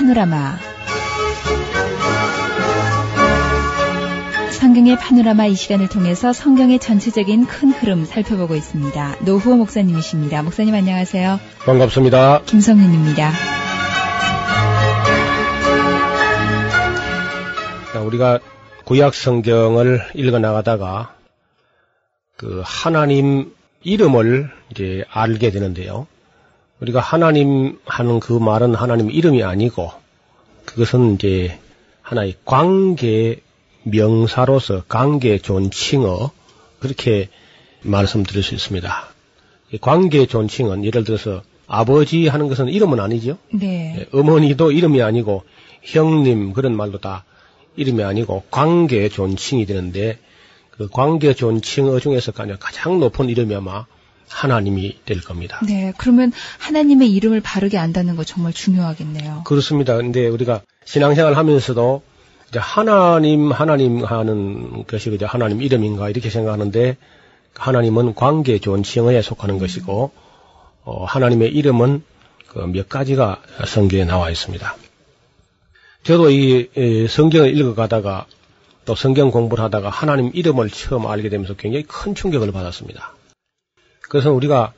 파노라마 성경의 파노라마 이 시간을 통해서 성경의 전체적인 큰 흐름 살펴보고 있습니다. 노후호 목사님이십니다. 목사님 안녕하세요. 반갑습니다. 김성윤입니다. 우리가 구약 성경을 읽어 나가다가 그 하나님 이름을 이제 알게 되는데요. 우리가 하나님 하는 그 말은 하나님 이름이 아니고 그것은 이제 하나의 관계 명사로서 관계 존칭어 그렇게 말씀드릴 수 있습니다. 관계 존칭은 예를 들어서 아버지 하는 것은 이름은 아니죠. 네. 예, 어머니도 이름이 아니고 형님 그런 말도 다 이름이 아니고 관계 존칭이 되는데 그 관계 존칭어 중에서 가장 높은 이름이 아마 하나님이 될 겁니다. 네. 그러면 하나님의 이름을 바르게 안다는 거 정말 중요하겠네요. 그렇습니다. 근데 우리가 신앙생활 하면서도 이제 하나님, 하나님 하는 것이 이제 하나님 이름인가 이렇게 생각하는데 하나님은 관계 존칭어에 속하는 것이고 어, 하나님의 이름은 그 몇 가지가 성경에 나와 있습니다. 저도 이, 이 성경을 읽어가다가 또 성경 공부를 하다가 하나님 이름을 처음 알게 되면서 굉장히 큰 충격을 받았습니다. 그래서 우리가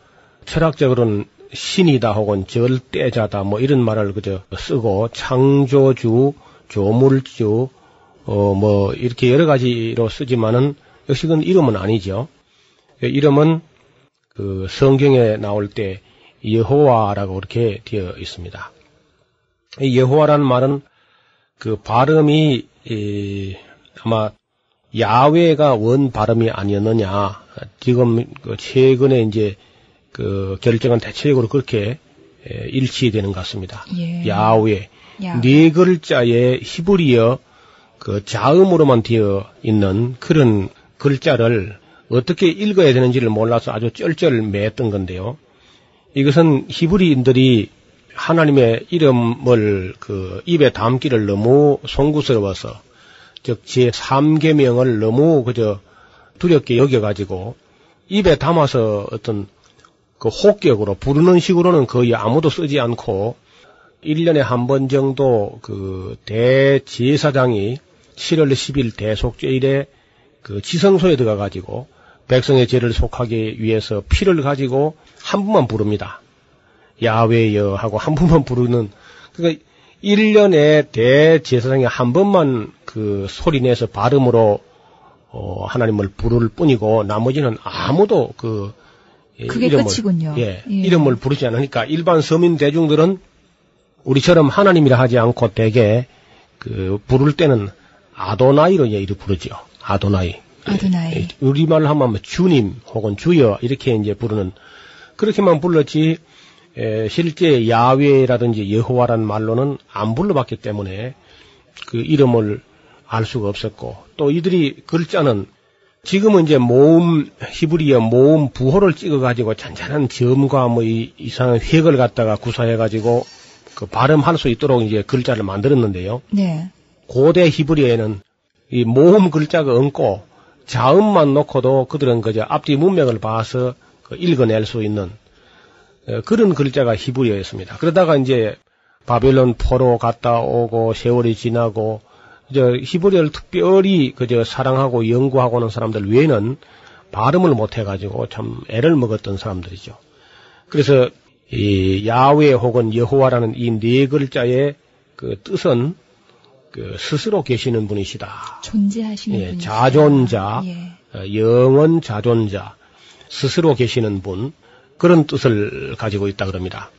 철학적으로는 신이다 혹은 절대자다 뭐 이런 말을 그저 쓰고 창조주, 조물주, 어 뭐 이렇게 여러 가지로 쓰지만은 역시 그건 이름은 아니죠. 이름은 그 성경에 나올 때 여호와라고 이렇게 되어 있습니다. 이 여호와라는 말은 그 발음이 이 아마 야외가 원 발음이 아니었느냐. 지금 그 최근에 이제 그 결정은 대체적으로 그렇게 일치되는 것 같습니다. 예. 야외. 야. 네 글자의 히브리어 그 자음으로만 되어 있는 그런 글자를 어떻게 읽어야 되는지를 몰라서 아주 쩔쩔 맸던 건데요. 이것은 히브리인들이 하나님의 이름을 그 입에 담기를 너무 송구스러워서 즉 제3계명을 너무 그저 두렵게 여겨가지고 입에 담아서 어떤 그 혹격으로 부르는 식으로는 거의 아무도 쓰지 않고 1년에 한 번 정도 그 대제사장이 7월 10일 대속죄일에 그 지성소에 들어가 가지고 백성의 죄를 속하기 위해서 피를 가지고 한 분만 부릅니다. 야외여 하고 한 분만 부르는 그러니까 1년에 대제사장이 한 번만 그 소리 내서 발음으로 어 하나님을 부를 뿐이고 나머지는 아무도 그 그게 이름을, 끝이군요. 예, 예. 이름을 부르지 않으니까 일반 서민 대중들은 우리처럼 하나님이라 하지 않고 대개 그 부를 때는 아도나이로 이제 부르죠. 아도나이. 아도나이. 예, 우리말로 하면 주님 혹은 주여 이렇게 이제 부르는 그렇게만 불렀지 에, 실제 야외라든지 여호와라는 말로는 안 불러봤기 때문에 그 이름을 알 수가 없었고 또 이들이 글자는 지금은 이제 모음 히브리어 모음 부호를 찍어 가지고 잔잔한 점과 뭐 이, 이상한 획을 갖다가 구사해 가지고 그 발음할 수 있도록 이제 글자를 만들었는데요. 네. 고대 히브리어에는 이 모음 글자가 얹고 자음만 놓고도 그들은 그저 앞뒤 문맥을 봐서 그 읽어낼 수 있는 어, 그런 글자가 히브리어였습니다. 그러다가 이제 바벨론 포로 갔다 오고 세월이 지나고 저 히브리어를 특별히 그저 사랑하고 연구하고 하는 사람들 외에는 발음을 못 해 가지고 참 애를 먹었던 사람들이죠. 그래서 이 야외 혹은 여호와라는 이 네 글자의 그 뜻은 그 스스로 계시는 분이시다. 존재하시는 예, 분이 자존자, 예. 어, 영원 자존자, 스스로 계시는 분 그런 뜻을 가지고 있다 그럽니다.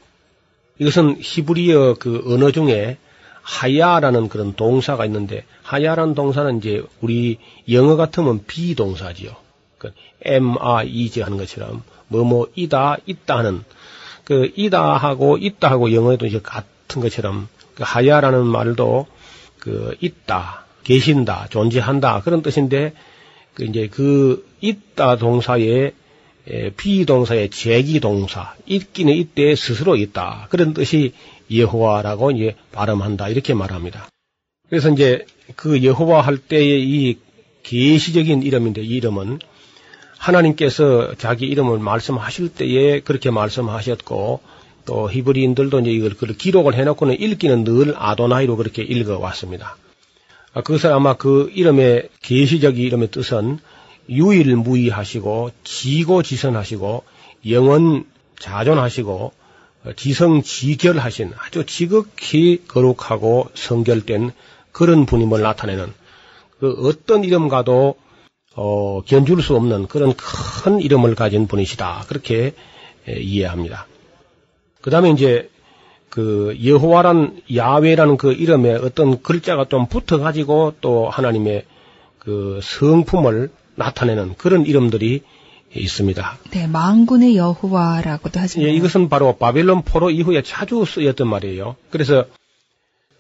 이것은 히브리어 그 언어 중에 하야라는 그런 동사가 있는데 하야라는 동사는 이제 우리 영어 같으면 비동사지요. 그 M, A, E, G 하는 것처럼 뭐뭐 이다 있다 하는 그 이다 하고 있다 하고 영어에도 이제 같은 것처럼 그 하야라는 말도 그 있다, 계신다, 존재한다 그런 뜻인데 그 이제 그 있다 동사에 에, 비동사의 제기 동사 있기는 이때 스스로 있다 그런 뜻이 여호와라고 이제 발음한다 이렇게 말합니다. 그래서 이제 그 여호와 할 때의 이 계시적인 이름인데 이 이름은 하나님께서 자기 이름을 말씀하실 때에 그렇게 말씀하셨고 또 히브리인들도 이제 이걸 기록을 해놓고는 읽기는 늘 아도나이로 그렇게 읽어왔습니다. 아, 그것을 아마 그 이름의 계시적인 이름의 뜻은 유일무이하시고 지고지선하시고 영원 자존하시고 지성지결하신 아주 지극히 거룩하고 성결된 그런 분임을 나타내는 그 어떤 이름과도 어, 견줄 수 없는 그런 큰 이름을 가진 분이시다. 그렇게 에, 이해합니다. 그 다음에 이제 그 여호와란 야외라는 그 이름에 어떤 글자가 좀 붙어 가지고 또 하나님의 그 성품을 나타내는 그런 이름들이 있습니다. 네, 망군의 여호와라고도 하죠. 예, 이것은 바로 바벨론 포로 이후에 자주 쓰였던 말이에요. 그래서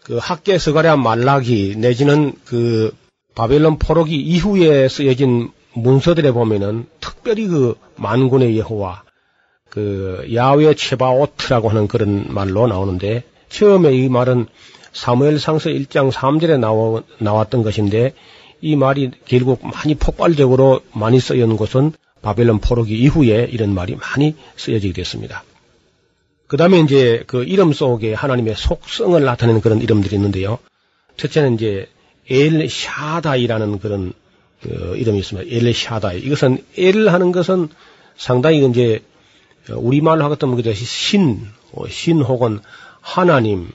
그 학계 서가랴 말라기 내지는 그 바벨론 포로기 이후에 쓰여진 문서들에 보면은 특별히 그 만군의 여호와 그 야외 체바오트라고 하는 그런 말로 나오는데 처음에 이 말은 사무엘 상서 1장 3절에 나와, 나왔던 것인데 이 말이 결국 많이 폭발적으로 많이 쓰여진 곳은 바벨론 포로기 이후에 이런 말이 많이 쓰여지게 됐습니다. 그 다음에 이제 그 이름 속에 하나님의 속성을 나타내는 그런 이름들이 있는데요. 첫째는 이제 엘 샤다이라는 그런 그 이름이 있습니다. 엘 샤다이. 이것은 엘 하는 것은 상당히 이제 우리말로 하겠다면 그것이 신, 어, 신 혹은 하나님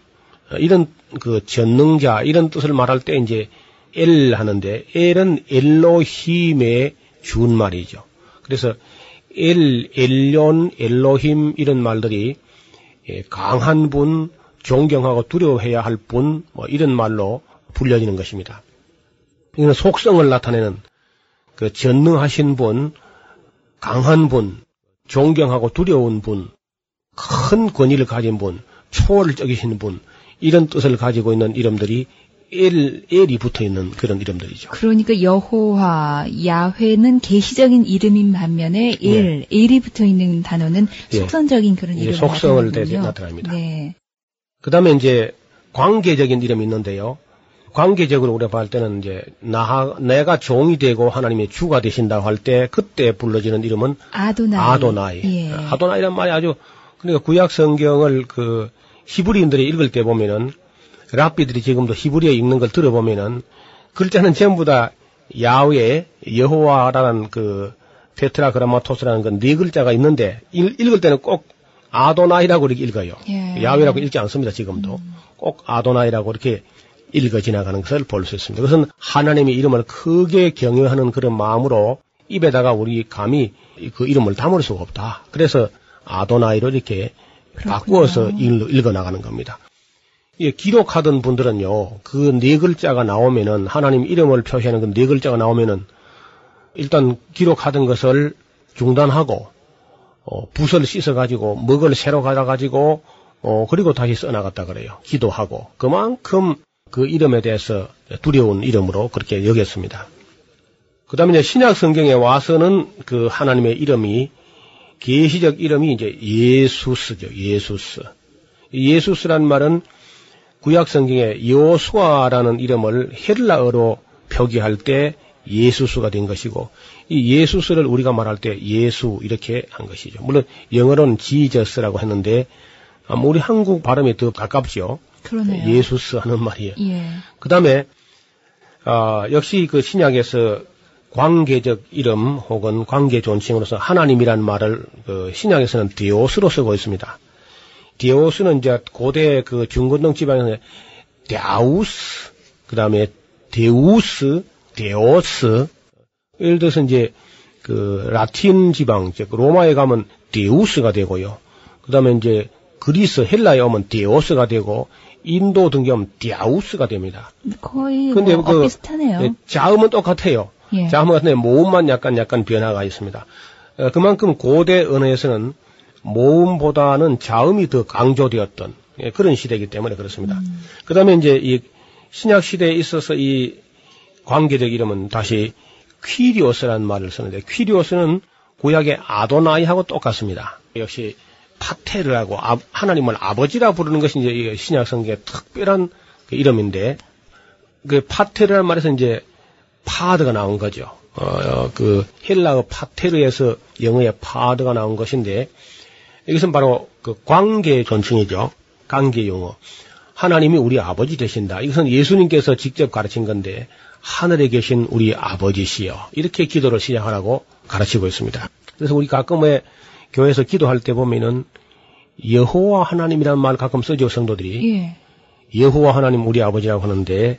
이런 그 전능자 이런 뜻을 말할 때 이제 엘 하는데 엘은 엘로힘의 준말이죠. 그래서 엘, 엘론, 엘로힘 이런 말들이 예, 강한 분, 존경하고 두려워해야 할 분, 뭐 이런 말로 불려지는 것입니다. 이거는 속성을 나타내는 그 전능하신 분, 강한 분, 존경하고 두려운 분, 큰 권위를 가진 분, 초월적이신 분, 이런 뜻을 가지고 있는 이름들이 엘, 엘이 붙어 있는 그런 이름들이죠. 그러니까 여호와, 야훼는 계시적인 이름인 반면에 엘, 네. 엘이 붙어 있는 단어는 예. 속성적인 그런 이름을 속성을 나타납니다. 네. 그 다음에 이제 관계적인 이름이 있는데요. 관계적으로 우리가 볼 때는 이제 나 내가 종이 되고 하나님의 주가 되신다고 할 때 그때 불러지는 이름은 아도나이. 아도나이. 예. 아도나이란 말이 아주 그러니까 구약 성경을 그 히브리인들이 읽을 때 보면은 랍비들이 지금도 히브리어 읽는 걸 들어보면은 글자는 전부 다 야외 여호와라는 그 테트라그라마토스라는 그네 글자가 있는데 읽, 을 때는 꼭 아도나이라고 이렇게 읽어요. 예. 야외라고 읽지 않습니다. 지금도 음. 꼭 아도나이라고 이렇게 읽어 지나가는 것을 볼 수 있습니다. 그것은 하나님의 이름을 크게 경외하는 그런 마음으로 입에다가 우리 감히 그 이름을 담을 수가 없다. 그래서 아도나이로 이렇게 그렇군요. 바꾸어서 읽어 나가는 겁니다. 예, 기록하던 분들은요, 그 네 글자가 나오면은, 하나님 이름을 표시하는 그 네 글자가 나오면은, 일단 기록하던 것을 중단하고, 어, 붓을 씻어가지고, 먹을 새로 가져가지고, 어, 그리고 다시 써나갔다 그래요. 기도하고. 그만큼 그 이름에 대해서 두려운 이름으로 그렇게 여겼습니다. 그 다음에 신약 성경에 와서는 그 하나님의 이름이 계시적 이름이 이제 예수스죠. 예수스. 예수스란 말은 구약 성경에 여호수아라는 이름을 헬라어로 표기할 때 예수스가 된 것이고 이 예수스를 우리가 말할 때 예수 이렇게 한 것이죠. 물론 영어로는 지저스라고 했는데 우리 한국 발음이 더 가깝죠. 그러네요. 예수스 하는 말이에요. 예. 그 다음에, 어, 역시 그 신약에서 관계적 이름 혹은 관계 존칭으로서 하나님이라는 말을 그 신약에서는 디오스로 쓰고 있습니다. 디오스는 이제 고대 그 중근동 지방에서 디아우스, 그 다음에 데우스, 데오스, 예를 들어서 이제 그 라틴 지방, 즉 로마에 가면 데우스가 되고요. 그 다음에 이제 그리스, 헬라에 오면 데오스가 되고 인도 등경 디아우스가 됩니다. 거의 근데 뭐 그 비슷하네요. 예, 자음은 똑같아요. 예. 자음 같은 데 모음만 약간 약간 변화가 있습니다. 어, 그만큼 고대 언어에서는 모음보다는 자음이 더 강조되었던 예, 그런 시대이기 때문에 그렇습니다. 그 다음에 이제 이 신약 시대에 있어서 이 관계적 이름은 다시 퀴리오스라는 말을 쓰는데 퀴리오스는 구약의 아도나이하고 똑같습니다. 역시 파테르하고 아- 하나님을 아버지라 부르는 것이 이제 이 신약 성경의 특별한 그 이름인데 그 파테르라는 말에서 이제 파드가 나온 거죠. 어, 어, 그 헬라어 파테르에서 영어의 파드가 나온 것인데 이것은 바로 그 관계 존칭이죠. 관계 용어. 하나님이 우리 아버지 되신다. 이것은 예수님께서 직접 가르친 건데 하늘에 계신 우리 아버지시여 이렇게 기도를 시작하라고 가르치고 있습니다. 그래서 우리 가끔 왜 교회에서 기도할 때 보면은 여호와 하나님이라는 말 가끔 쓰죠 성도들이 예. 여호와 하나님 우리 아버지라고 하는데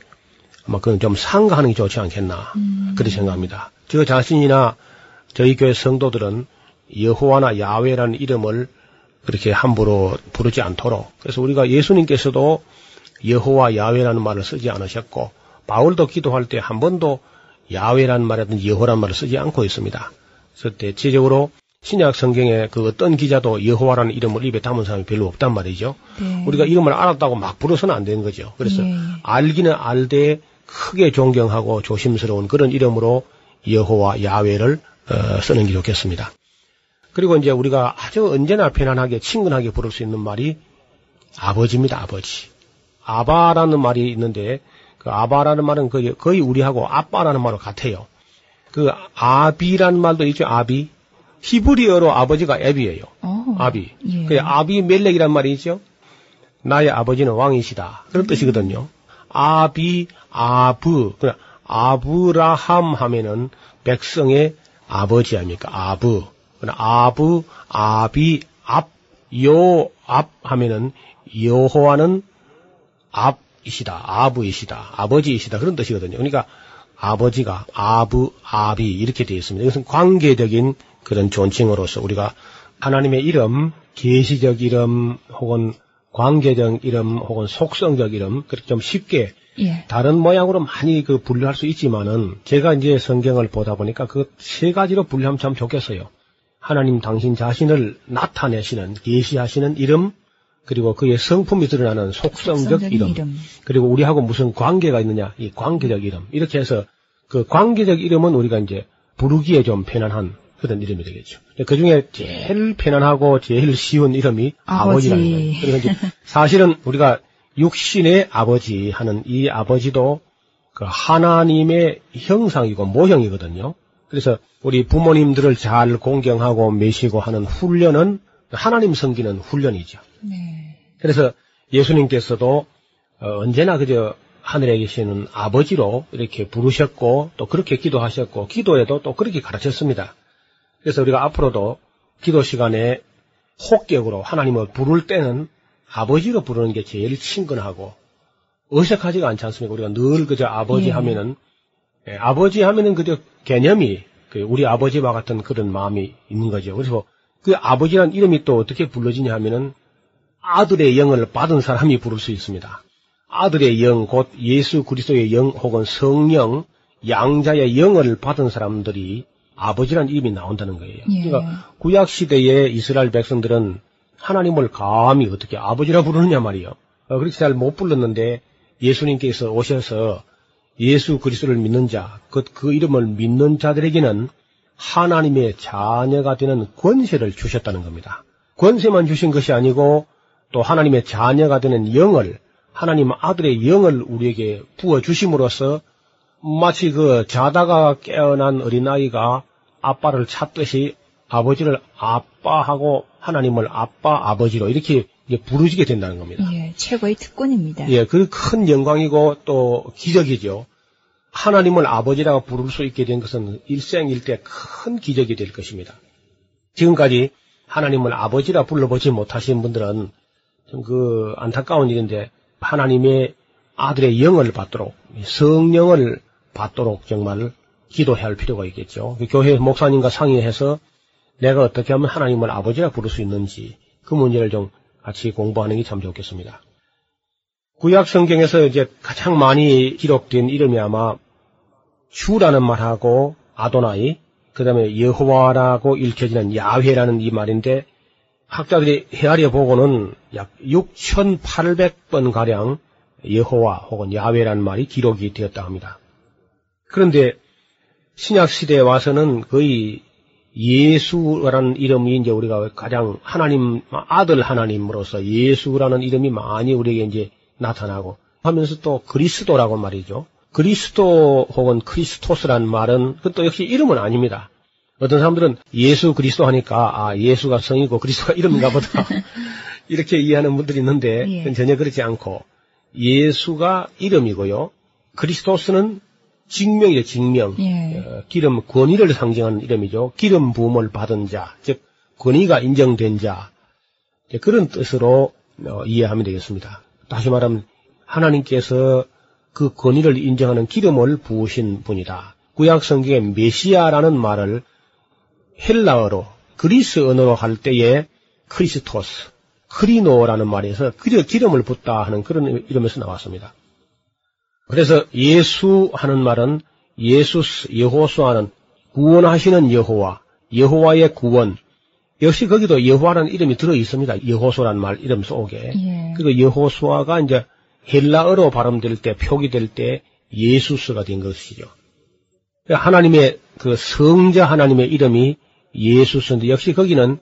아마 그건 좀 상가하는 게 좋지 않겠나 그렇게 생각합니다. 저 자신이나 저희 교회 성도들은 여호와나 야훼라는 이름을 그렇게 함부로 부르지 않도록 그래서 우리가 예수님께서도 여호와 야훼라는 말을 쓰지 않으셨고 바울도 기도할 때 한 번도 야훼라는 말이든 여호라는 말을 쓰지 않고 있습니다. 그래서 대체적으로 신약 성경에 그 어떤 기자도 여호와라는 이름을 입에 담은 사람이 별로 없단 말이죠. 네. 우리가 이름을 알았다고 막 부르서는 안 되는 거죠. 그래서 예, 예. 알기는 알되 크게 존경하고 조심스러운 그런 이름으로 여호와 야훼를 어, 쓰는 게 좋겠습니다. 그리고 이제 우리가 아주 언제나 편안하게 친근하게 부를 수 있는 말이 아버지입니다. 아버지. 아바라는 말이 있는데 그 아바라는 말은 거의, 거의 우리하고 아빠라는 말과 같아요. 그 아비라는 말도 있죠. 아비. 히브리어로 아버지가 앱이에요. 어. 아비. 예. 그 아비 멜렉이란 말이 있죠. 나의 아버지는 왕이시다. 그런 뜻이거든요. 아비, 아브. 그냥 아브라함 하면은 백성의 아버지 아닙니까? 아브. 아브, 아비, 앞, 요, 앞 하면은 여호와는 앞이시다. 아부이시다. 아버지이시다. 그런 뜻이거든요. 그러니까 아버지가 아부, 아비 이렇게 되어 있습니다. 이것은 관계적인 그런 존칭으로서 우리가 하나님의 이름, 계시적 이름 혹은 관계적 이름 혹은 속성적 이름 그렇게 좀 쉽게 예. 다른 모양으로 많이 그 분류할 수 있지만은 제가 이제 성경을 보다 보니까 그 세 가지로 분류하면 참 좋겠어요. 하나님 당신 자신을 나타내시는 계시하시는 이름 그리고 그의 성품이 드러나는 속성적 이름, 이름. 그리고 우리하고 무슨 관계가 있느냐 이 관계적 이름 이렇게 해서 그 관계적 이름은 우리가 이제 부르기에 좀 편안한 그런 이름이 되겠죠. 그 중에 제일 편안하고 제일 쉬운 이름이 아버지. 아버지라는 거예요. 그래서 이제 사실은 우리가 육신의 아버지 하는 이 아버지도 그 하나님의 형상이고 모형이거든요. 그래서 우리 부모님들을 잘 공경하고 매시고 하는 훈련은 하나님 섬기는 훈련이죠. 네. 그래서 예수님께서도 어, 언제나 그저 하늘에 계시는 아버지로 이렇게 부르셨고 또 그렇게 기도하셨고 기도에도 또 그렇게 가르쳤습니다. 그래서 우리가 앞으로도 기도 시간에 혹격으로 하나님을 부를 때는 아버지로 부르는 게 제일 친근하고 어색하지가 않지 않습니까? 우리가 늘 그저 아버지 예. 하면은 예, 아버지 하면은 그저 개념이 그 우리 아버지와 같은 그런 마음이 있는 거죠. 그래서 그 아버지란 이름이 또 어떻게 불러지냐 하면은 아들의 영을 받은 사람이 부를 수 있습니다. 아들의 영, 곧 예수 그리스도의 영 혹은 성령, 양자의 영을 받은 사람들이 아버지란 이름이 나온다는 거예요. 예. 그러니까 구약 시대의 이스라엘 백성들은 하나님을 감히 어떻게 아버지라 부르느냐 말이요. 어, 그렇게 잘 못 불렀는데 예수님께서 오셔서 예수 그리스도를 믿는 자, 그, 그 이름을 믿는 자들에게는 하나님의 자녀가 되는 권세를 주셨다는 겁니다. 권세만 주신 것이 아니고 또 하나님의 자녀가 되는 영을 하나님 아들의 영을 우리에게 부어 주심으로써 마치 그 자다가 깨어난 어린아이가 아빠를 찾듯이 아버지를 아빠하고 하나님을 아빠 아버지로 이렇게 이제 부르지게 된다는 겁니다. 예. 최고의 특권입니다. 예, 그 큰 영광이고 또 기적이죠. 하나님을 아버지라고 부를 수 있게 된 것은 일생일대 큰 기적이 될 것입니다. 지금까지 하나님을 아버지라 불러보지 못하신 분들은 좀 그 안타까운 일인데 하나님의 아들의 영을 받도록 성령을 받도록 정말 기도해야 할 필요가 있겠죠. 그 교회 목사님과 상의해서 내가 어떻게 하면 하나님을 아버지라 부를 수 있는지 그 문제를 좀 같이 공부하는 게 참 좋겠습니다. 구약 성경에서 이제 가장 많이 기록된 이름이 아마 주라는 말하고 아도나이, 그 다음에 여호와라고 읽혀지는 야훼라는 이 말인데 학자들이 헤아려 보고는 약 6,800번 가량 여호와 혹은 야훼라는 말이 기록이 되었다 합니다. 그런데 신약 시대에 와서는 거의 예수라는 이름이 이제 우리가 가장 하나님 아들 하나님으로서 예수라는 이름이 많이 우리에게 이제 나타나고 하면서 또 그리스도라고 말이죠. 그리스도 혹은 크리스토스라는 말은 그것도 역시 이름은 아닙니다. 어떤 사람들은 예수 그리스도 하니까 아 예수가 성이고 그리스도가 이름인가 보다 이렇게 이해하는 분들이 있는데 예. 전혀 그렇지 않고 예수가 이름이고요. 그리스도스는 직명이죠, 직명. 예. 어, 기름, 권위를 상징하는 이름이죠. 기름 부음을 받은 자, 즉, 권위가 인정된 자. 그런 뜻으로 어, 이해하면 되겠습니다. 다시 말하면, 하나님께서 그 권위를 인정하는 기름을 부으신 분이다. 구약 성경에 메시아라는 말을 헬라어로 그리스 언어로 할 때에 크리스토스, 크리노라는 말에서 기름을 붓다 하는 그런 이름에서 나왔습니다. 그래서 예수 하는 말은 예수스, 여호수아는 구원하시는 여호와, 여호와의 구원. 역시 거기도 여호와라는 이름이 들어 있습니다. 여호수라는 말 이름 속에. 예. 그리고 여호수아가 이제 헬라어로 발음될 때, 표기될 때 예수스가 된 것이죠. 하나님의 그 성자 하나님의 이름이 예수스인데 역시 거기는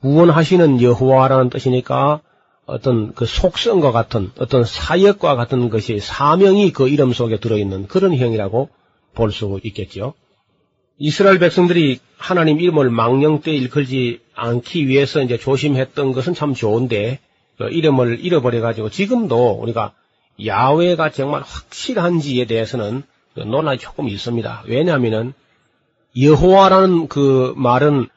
구원하시는 여호와라는 뜻이니까 어떤 그 속성과 같은 어떤 사역과 같은 것이 사명이 그 이름 속에 들어있는 그런 형이라고 볼 수 있겠죠. 이스라엘 백성들이 하나님 이름을 망령 때 일컬지 않기 위해서 이제 조심했던 것은 참 좋은데 그 이름을 잃어버려 가지고 지금도 우리가 야외가 정말 확실한지에 대해서는 논란이 조금 있습니다. 왜냐하면은 여호와라는 그 말은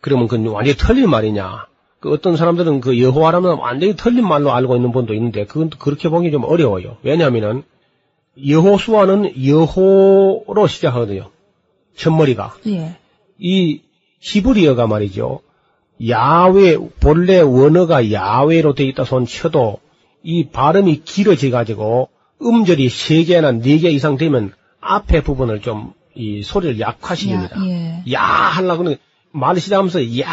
그러면 그 완전히 틀린 말이냐? 그 어떤 사람들은 그 여호와라면 완전히 틀린 말로 알고 있는 분도 있는데 그건 그렇게 보기 좀 어려워요. 왜냐하면은 여호수아는 여호로 시작하거든요. 첫머리가. 예. 이 히브리어가 말이죠. 야외 본래 원어가 야외로 되어 있다 손 쳐도 이 발음이 길어져 가지고 음절이 세 개나 네 개 이상 되면 앞에 부분을 좀 이 소리를 약화시킵니다. 야, 예. 야 하려고는 말을 시작하면서 야,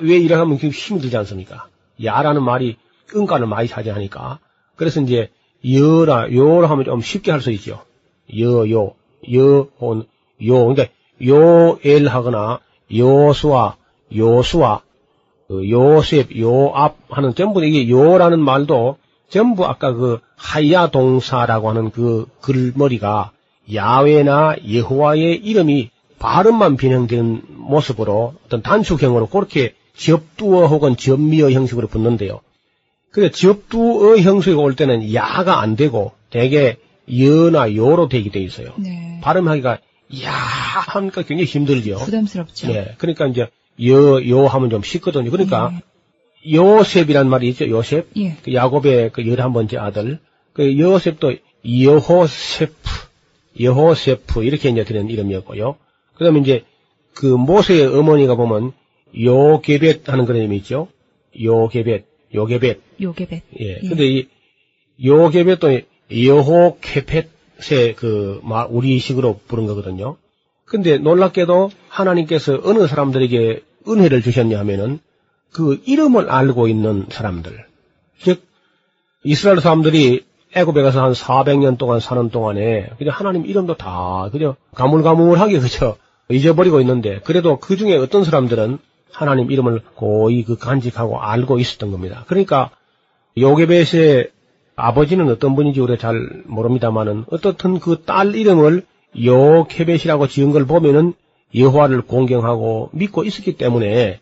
왜 이래 하면 힘이 들지 않습니까? 야라는 말이 끈가를 많이 차지하니까. 그래서 이제 여라, 요라 하면 좀 쉽게 할 수 있죠. 여, 요, 여, 혼, 요. 그러니까 요엘 하거나 요수와, 요수와, 그 요셉, 요압 하는 전부 이게 요라는 말도 전부 아까 그 하야 동사라고 하는 그 글머리가 야외나 여호와의 이름이 발음만 변형되는 모습으로 어떤 단축형으로 그렇게 접두어 혹은 접미어 형식으로 붙는데요. 근데 접두어 형식이 올 때는 야가 안 되고 대개 여나 요로 되게 돼 있어요. 네. 발음하기가 야 하니까 굉장히 힘들죠. 부담스럽죠. 네. 그러니까 이제 여, 요 하면 좀 쉽거든요. 그러니까 네. 요셉이란 말이 있죠. 요셉. 예. 그 야곱의 그 열한 번째 아들. 그 요셉도 여호세프, 여호세프 이렇게 이제 드는 이름이었고요. 그 다음에 이제 그 모세의 어머니가 보면 요게벳 하는 그런 이름이 있죠. 요게벳, 요게벳. 요게벳. 예. 예. 근데 이 요게벳도 여호케펫의 그 우리식으로 부른 거거든요. 근데 놀랍게도 하나님께서 어느 사람들에게 은혜를 주셨냐 하면은 그 이름을 알고 있는 사람들. 즉 이스라엘 사람들이 애굽에 가서 한 400년 동안 사는 동안에 그냥 하나님 이름도 다 그냥 가물가물하게 그저 잊어버리고 있는데 그래도 그 중에 어떤 사람들은 하나님 이름을 고이 그 간직하고 알고 있었던 겁니다. 그러니까 요게벳의 아버지는 어떤 분인지 우리가 잘 모릅니다만은 어떻든 그 딸 이름을 요케벳이라고 지은 걸 보면은 여호와를 공경하고 믿고 있었기 때문에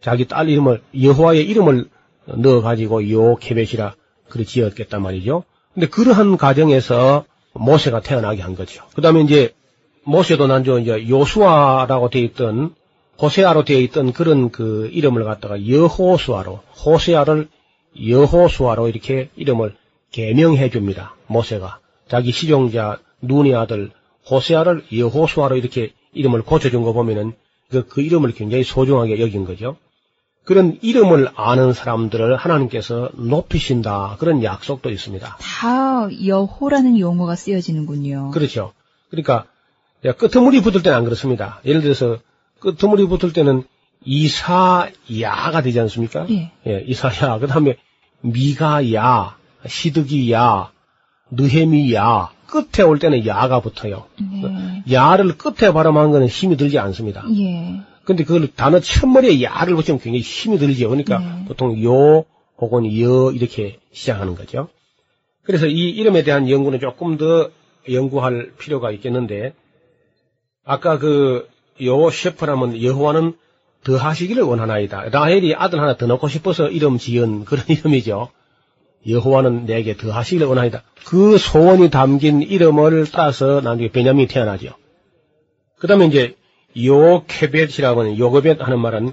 자기 딸 이름을 여호와의 이름을 넣어 가지고 요케벳이라 그렇게 지었겠단 말이죠. 근데 그러한 과정에서 모세가 태어나게 한 거죠. 그 다음에 이제 모세도 난저 이제 요수아라고 되어 있던 호세아로 되어 있던 그런 그 이름을 갖다가 여호수아로 호세아를 여호수아로 이렇게 이름을 개명해 줍니다. 모세가 자기 시종자 눈의 아들 호세아를 여호수아로 이렇게 이름을 고쳐준 거 보면은 그, 그 이름을 굉장히 소중하게 여긴 거죠. 그런 이름을 아는 사람들을 하나님께서 높이신다. 그런 약속도 있습니다. 다 여호라는 용어가 쓰여지는군요. 그렇죠. 그러니까 끄트물이 붙을 때는 안 그렇습니다. 예를 들어서 끄트물이 붙을 때는 이사야가 되지 않습니까? 예. 예, 이사야. 그 다음에 미가야, 시드기야, 느헤미야. 끝에 올 때는 야가 붙어요. 네. 야를 끝에 발음한 거는 힘이 들지 않습니다. 예. 근데 그걸 단어 첫머리에 야를 붙이면 굉장히 힘이 들죠. 그러니까 네. 보통 요 혹은 여 이렇게 시작하는 거죠. 그래서 이 이름에 대한 연구는 조금 더 연구할 필요가 있겠는데 아까 그요 셰프라면 여호와는 더 하시기를 원하나이다. 라헬이 아들 하나 더 넣고 싶어서 이름 지은 그런 이름이죠. 여호와는 내게 더 하시기를 원하이다. 그 소원이 담긴 이름을 따서 나중에 베냐민이 태어나죠. 그 다음에 이제 요케벳이라고 하는 요거벳 하는 말은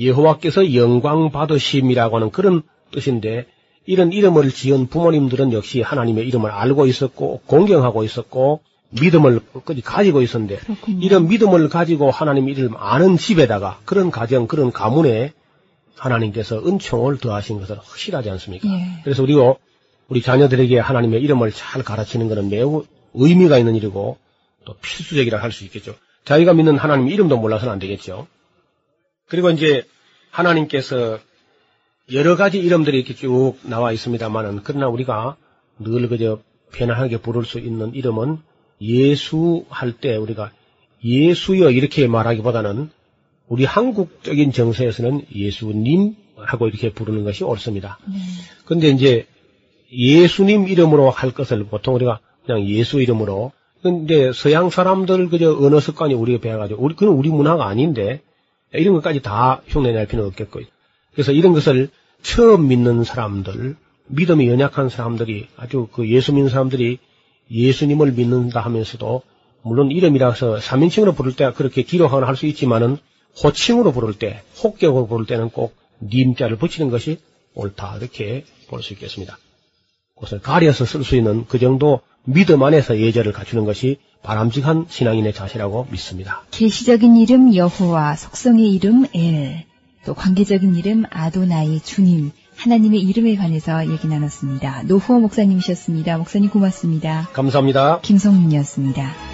여호와께서 영광 받으심이라고 하는 그런 뜻인데 이런 이름을 지은 부모님들은 역시 하나님의 이름을 알고 있었고 공경하고 있었고 믿음을 끝까지 가지고 있었는데 그렇군요. 이런 믿음을 가지고 하나님 이름 아는 집에다가 그런 가정 그런 가문에 하나님께서 은총을 더하신 것은 확실하지 않습니까? 예. 그래서 우리가 우리 자녀들에게 하나님의 이름을 잘 가르치는 것은 매우 의미가 있는 일이고 또 필수적이라 할 수 있겠죠. 자기가 믿는 하나님 이름도 몰라서는 안 되겠죠. 그리고 이제 하나님께서 여러 가지 이름들이 이렇게 쭉 나와 있습니다만은 그러나 우리가 늘 그저 편안하게 부를 수 있는 이름은 예수 할 때 우리가 예수여 이렇게 말하기보다는 우리 한국적인 정서에서는 예수님 하고 이렇게 부르는 것이 옳습니다. 네. 근데 이제 예수님 이름으로 할 것을 보통 우리가 그냥 예수 이름으로 근데 서양 사람들 그저 언어 습관이 우리가 배워가지고 우리 그건 우리 문화가 아닌데 이런 것까지 다 흉내낼 필요는 없겠고 그래서 이런 것을 처음 믿는 사람들 믿음이 연약한 사람들이 아주 그 예수 믿는 사람들이 예수님을 믿는다 하면서도 물론 이름이라서 3인칭으로 부를 때 그렇게 기록하거나 할 수 있지만은 호칭으로 부를 때 혹격으로 부를 때는 꼭 님자를 붙이는 것이 옳다 이렇게 볼 수 있겠습니다. 그것을 가려서 쓸 수 있는 그 정도 믿음 안에서 예절을 갖추는 것이 바람직한 신앙인의 자세라고 믿습니다. 계시적인 이름 여호와, 속성의 이름 엘, 또 관계적인 이름 아도나이 주님, 하나님의 이름에 관해서 얘기 나눴습니다. 노후호 목사님이셨습니다. 목사님 고맙습니다. 감사합니다. 김성윤이었습니다.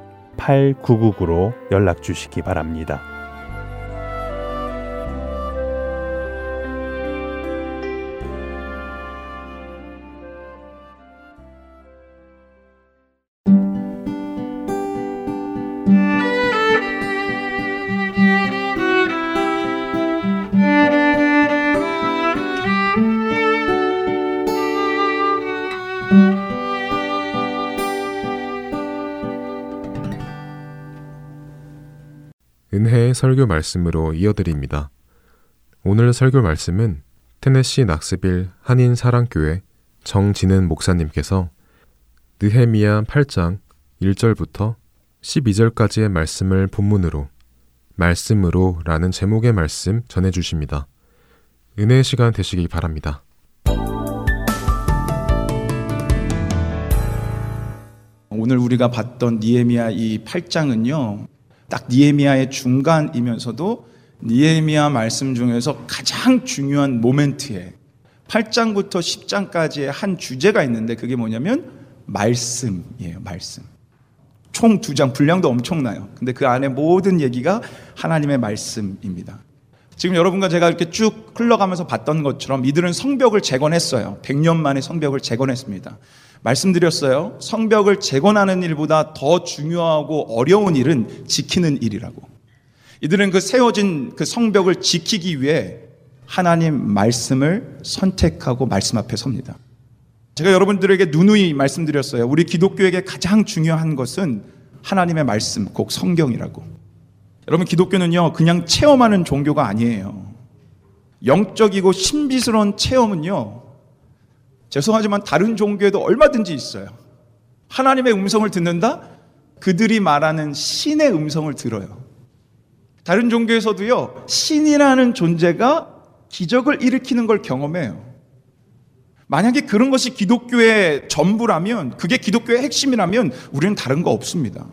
602-866-8999로 연락 주시기 바랍니다. 설교 말씀으로 이어드립니다. 오늘 설교 말씀은 테네시 낙스빌 한인 사랑교회 정진은 목사님께서 느헤미야 8장 1절부터 12절까지의 말씀을 본문으로 말씀으로 라는 제목의 말씀 전해 주십니다. 은혜의 시간 되시기 바랍니다. 오늘 우리가 봤던 니에미야 이 8장은요. 딱 니에미야의 중간이면서도 니에미야 말씀 중에서 가장 중요한 모멘트에 8장부터 10장까지의 한 주제가 있는데 그게 뭐냐면 말씀이에요, 말씀. 총 두 장, 분량도 엄청나요. 근데 그 안에 모든 얘기가 하나님의 말씀입니다. 지금 여러분과 제가 이렇게 쭉 흘러가면서 봤던 것처럼 이들은 성벽을 재건했어요. 100년 만에 성벽을 재건했습니다. 말씀드렸어요. 성벽을 재건하는 일보다 더 중요하고 어려운 일은 지키는 일이라고. 이들은 그 세워진 그 성벽을 지키기 위해 하나님 말씀을 선택하고 말씀 앞에 섭니다. 제가 여러분들에게 누누이 말씀드렸어요. 우리 기독교에게 가장 중요한 것은 하나님의 말씀, 곧 성경이라고. 여러분, 기독교는요, 그냥 체험하는 종교가 아니에요. 영적이고 신비스러운 체험은요, 죄송하지만 다른 종교에도 얼마든지 있어요. 하나님의 음성을 듣는다? 그들이 말하는 신의 음성을 들어요. 다른 종교에서도요, 신이라는 존재가 기적을 일으키는 걸 경험해요. 만약에 그런 것이 기독교의 전부라면, 그게 기독교의 핵심이라면, 우리는 다른 거 없습니다.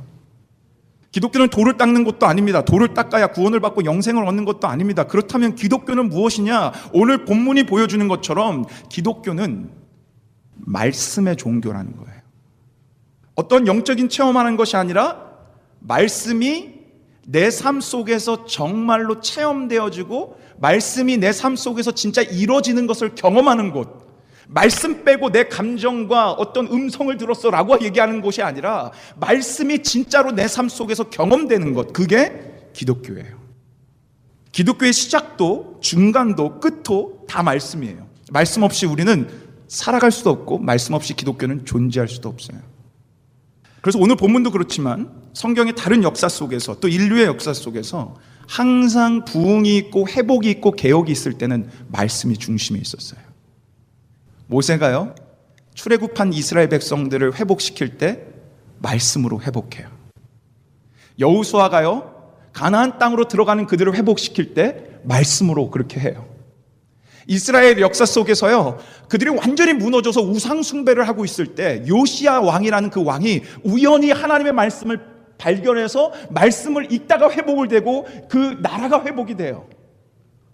기독교는 돌을 닦는 것도 아닙니다. 돌을 닦아야 구원을 받고 영생을 얻는 것도 아닙니다. 그렇다면 기독교는 무엇이냐? 오늘 본문이 보여주는 것처럼 기독교는 말씀의 종교라는 거예요. 어떤 영적인 체험하는 것이 아니라 말씀이 내 삶 속에서 정말로 체험되어지고 말씀이 내 삶 속에서 진짜 이루어지는 것을 경험하는 곳. 말씀 빼고 내 감정과 어떤 음성을 들었어 라고 얘기하는 곳이 아니라 말씀이 진짜로 내 삶 속에서 경험되는 것. 그게 기독교예요. 기독교의 시작도 중간도 끝도 다 말씀이에요. 말씀 없이 우리는 살아갈 수도 없고 말씀 없이 기독교는 존재할 수도 없어요. 그래서 오늘 본문도 그렇지만 성경의 다른 역사 속에서 또 인류의 역사 속에서 항상 부흥이 있고 회복이 있고 개혁이 있을 때는 말씀이 중심에 있었어요. 모세가요, 출애굽한 이스라엘 백성들을 회복시킬 때 말씀으로 회복해요. 여우수아가요, 가나안 땅으로 들어가는 그들을 회복시킬 때 말씀으로 그렇게 해요. 이스라엘 역사 속에서요, 그들이 완전히 무너져서 우상 숭배를 하고 있을 때 요시야 왕이라는 그 왕이 우연히 하나님의 말씀을 발견해서 말씀을 읽다가 회복을 되고 그 나라가 회복이 돼요.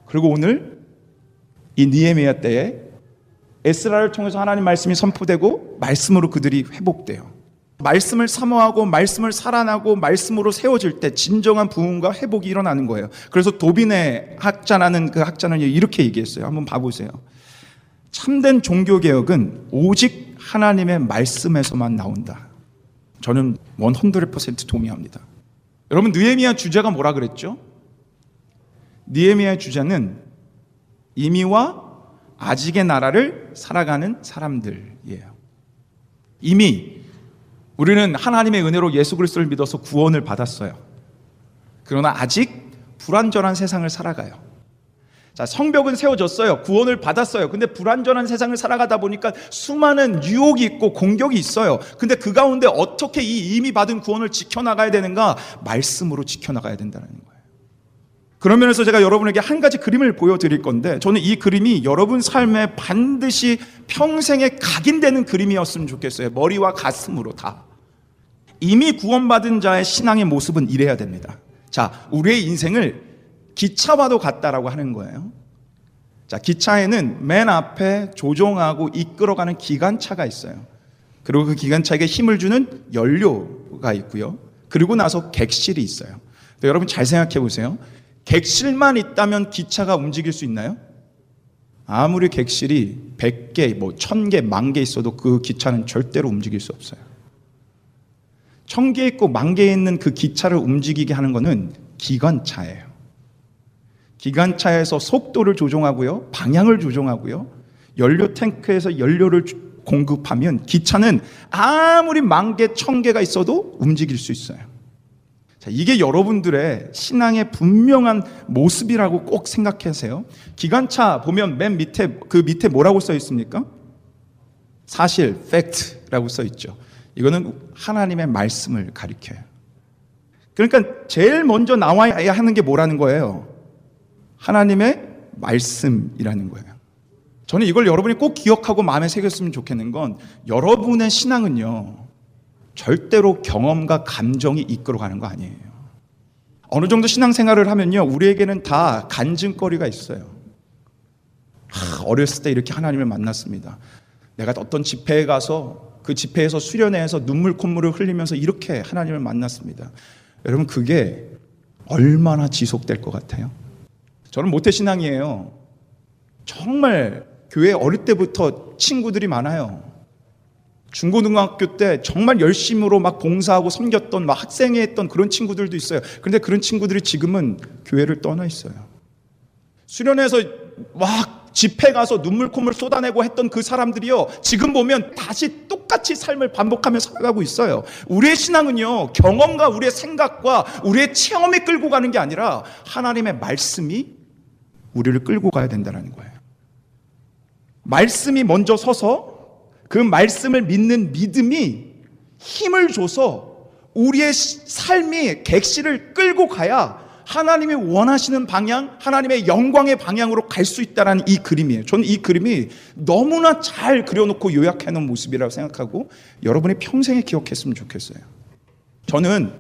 그리고 오늘 이 니에미아 때에 에스라를 통해서 하나님 말씀이 선포되고 말씀으로 그들이 회복돼요. 말씀을 사모하고 말씀을 살아나고 말씀으로 세워질 때 진정한 부흥과 회복이 일어나는 거예요. 그래서 도빈의 학자라는 그 학자는 이렇게 얘기했어요. 한번 봐보세요. 참된 종교 개혁은 오직 하나님의 말씀에서만 나온다. 저는 100% 동의합니다. 여러분 느헤미야 주제가 뭐라 그랬죠? 느헤미야의 주제는 이미와 아직의 나라를 살아가는 사람들이에요. 이미 우리는 하나님의 은혜로 예수 그리스도를 믿어서 구원을 받았어요. 그러나 아직 불완전한 세상을 살아가요. 자, 성벽은 세워졌어요. 구원을 받았어요. 근데 불완전한 세상을 살아가다 보니까 수많은 유혹이 있고 공격이 있어요. 근데 그 가운데 어떻게 이 이미 받은 구원을 지켜나가야 되는가? 말씀으로 지켜나가야 된다는 거예요. 그런 면에서 제가 여러분에게 한 가지 그림을 보여드릴 건데 저는 이 그림이 여러분 삶에 반드시 평생에 각인되는 그림이었으면 좋겠어요. 머리와 가슴으로 다. 이미 구원받은 자의 신앙의 모습은 이래야 됩니다. 자, 우리의 인생을 기차와도 같다라고 하는 거예요. 자, 기차에는 맨 앞에 조종하고 이끌어가는 기관차가 있어요. 그리고 그 기관차에게 힘을 주는 연료가 있고요. 그리고 나서 객실이 있어요. 여러분 잘 생각해 보세요. 객실만 있다면 기차가 움직일 수 있나요? 아무리 객실이 100개, 뭐 1000개, 만 개 있어도 그 기차는 절대로 움직일 수 없어요. 1000개 있고 만 개 있는 그 기차를 움직이게 하는 것은 기관차예요. 기관차에서 속도를 조종하고요. 방향을 조종하고요. 연료 탱크에서 연료를 공급하면 기차는 아무리 만 개, 천 개가 있어도 움직일 수 있어요. 자, 이게 여러분들의 신앙의 분명한 모습이라고 꼭 생각하세요. 기관차 보면 맨 밑에 그 밑에 뭐라고 써 있습니까? 사실, 팩트라고 써 있죠. 이거는 하나님의 말씀을 가리켜요. 그러니까 제일 먼저 나와야 하는 게 뭐라는 거예요? 하나님의 말씀이라는 거예요. 저는 이걸 여러분이 꼭 기억하고 마음에 새겼으면 좋겠는 건 여러분의 신앙은요, 절대로 경험과 감정이 이끌어가는 거 아니에요. 어느 정도 신앙생활을 하면요, 우리에게는 다 간증거리가 있어요. 하, 어렸을 때 이렇게 하나님을 만났습니다. 내가 어떤 집회에 가서 그 집회에서 수련회에서 눈물 콧물을 흘리면서 이렇게 하나님을 만났습니다. 여러분 그게 얼마나 지속될 것 같아요? 저는 모태 신앙이에요. 정말 교회 어릴 때부터 친구들이 많아요. 중고등학교 때 정말 열심으로 막 봉사하고 섬겼던 막 학생회 했던 그런 친구들도 있어요. 그런데 그런 친구들이 지금은 교회를 떠나 있어요. 수련회에서 막 집회 가서 눈물 콧물 쏟아내고 했던 그 사람들이요. 지금 보면 다시 똑같이 삶을 반복하며 살아가고 있어요. 우리의 신앙은요. 경험과 우리의 생각과 우리의 체험이 끌고 가는 게 아니라 하나님의 말씀이 우리를 끌고 가야 된다는 거예요. 말씀이 먼저 서서 그 말씀을 믿는 믿음이 힘을 줘서 우리의 삶이 객실을 끌고 가야 하나님이 원하시는 방향, 하나님의 영광의 방향으로 갈 수 있다는 이 그림이에요. 저는 이 그림이 너무나 잘 그려놓고 요약해 놓은 모습이라고 생각하고 여러분이 평생에 기억했으면 좋겠어요. 저는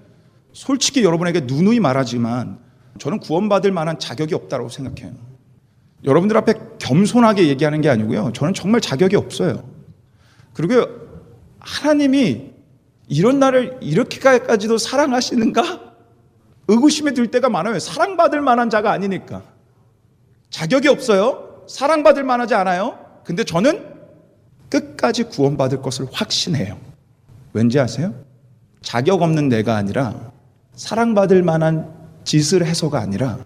솔직히 여러분에게 누누이 말하지만 저는 구원받을 만한 자격이 없다고 생각해요. 여러분들 앞에 겸손하게 얘기하는 게 아니고요. 저는 정말 자격이 없어요. 그리고 하나님이 이런 나를 이렇게까지도 사랑하시는가? 의구심에 들 때가 많아요. 사랑받을 만한 자가 아니니까. 자격이 없어요. 사랑받을 만하지 않아요. 근데 저는 끝까지 구원받을 것을 확신해요. 왠지 아세요? 자격 없는 내가 아니라 사랑받을 만한 짓을 해서가 아니라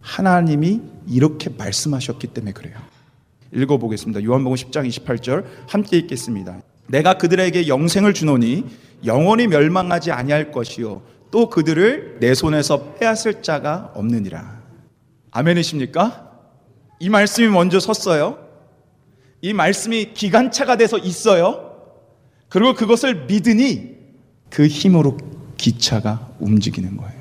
하나님이 이렇게 말씀하셨기 때문에 그래요. 읽어보겠습니다. 요한복음 10장 28절 함께 읽겠습니다. 내가 그들에게 영생을 주노니 영원히 멸망하지 아니할 것이요 또 그들을 내 손에서 빼앗을 자가 없느니라. 아멘이십니까? 이 말씀이 먼저 섰어요. 이 말씀이 기관차가 돼서 있어요. 그리고 그것을 믿으니 그 힘으로 기차가 움직이는 거예요.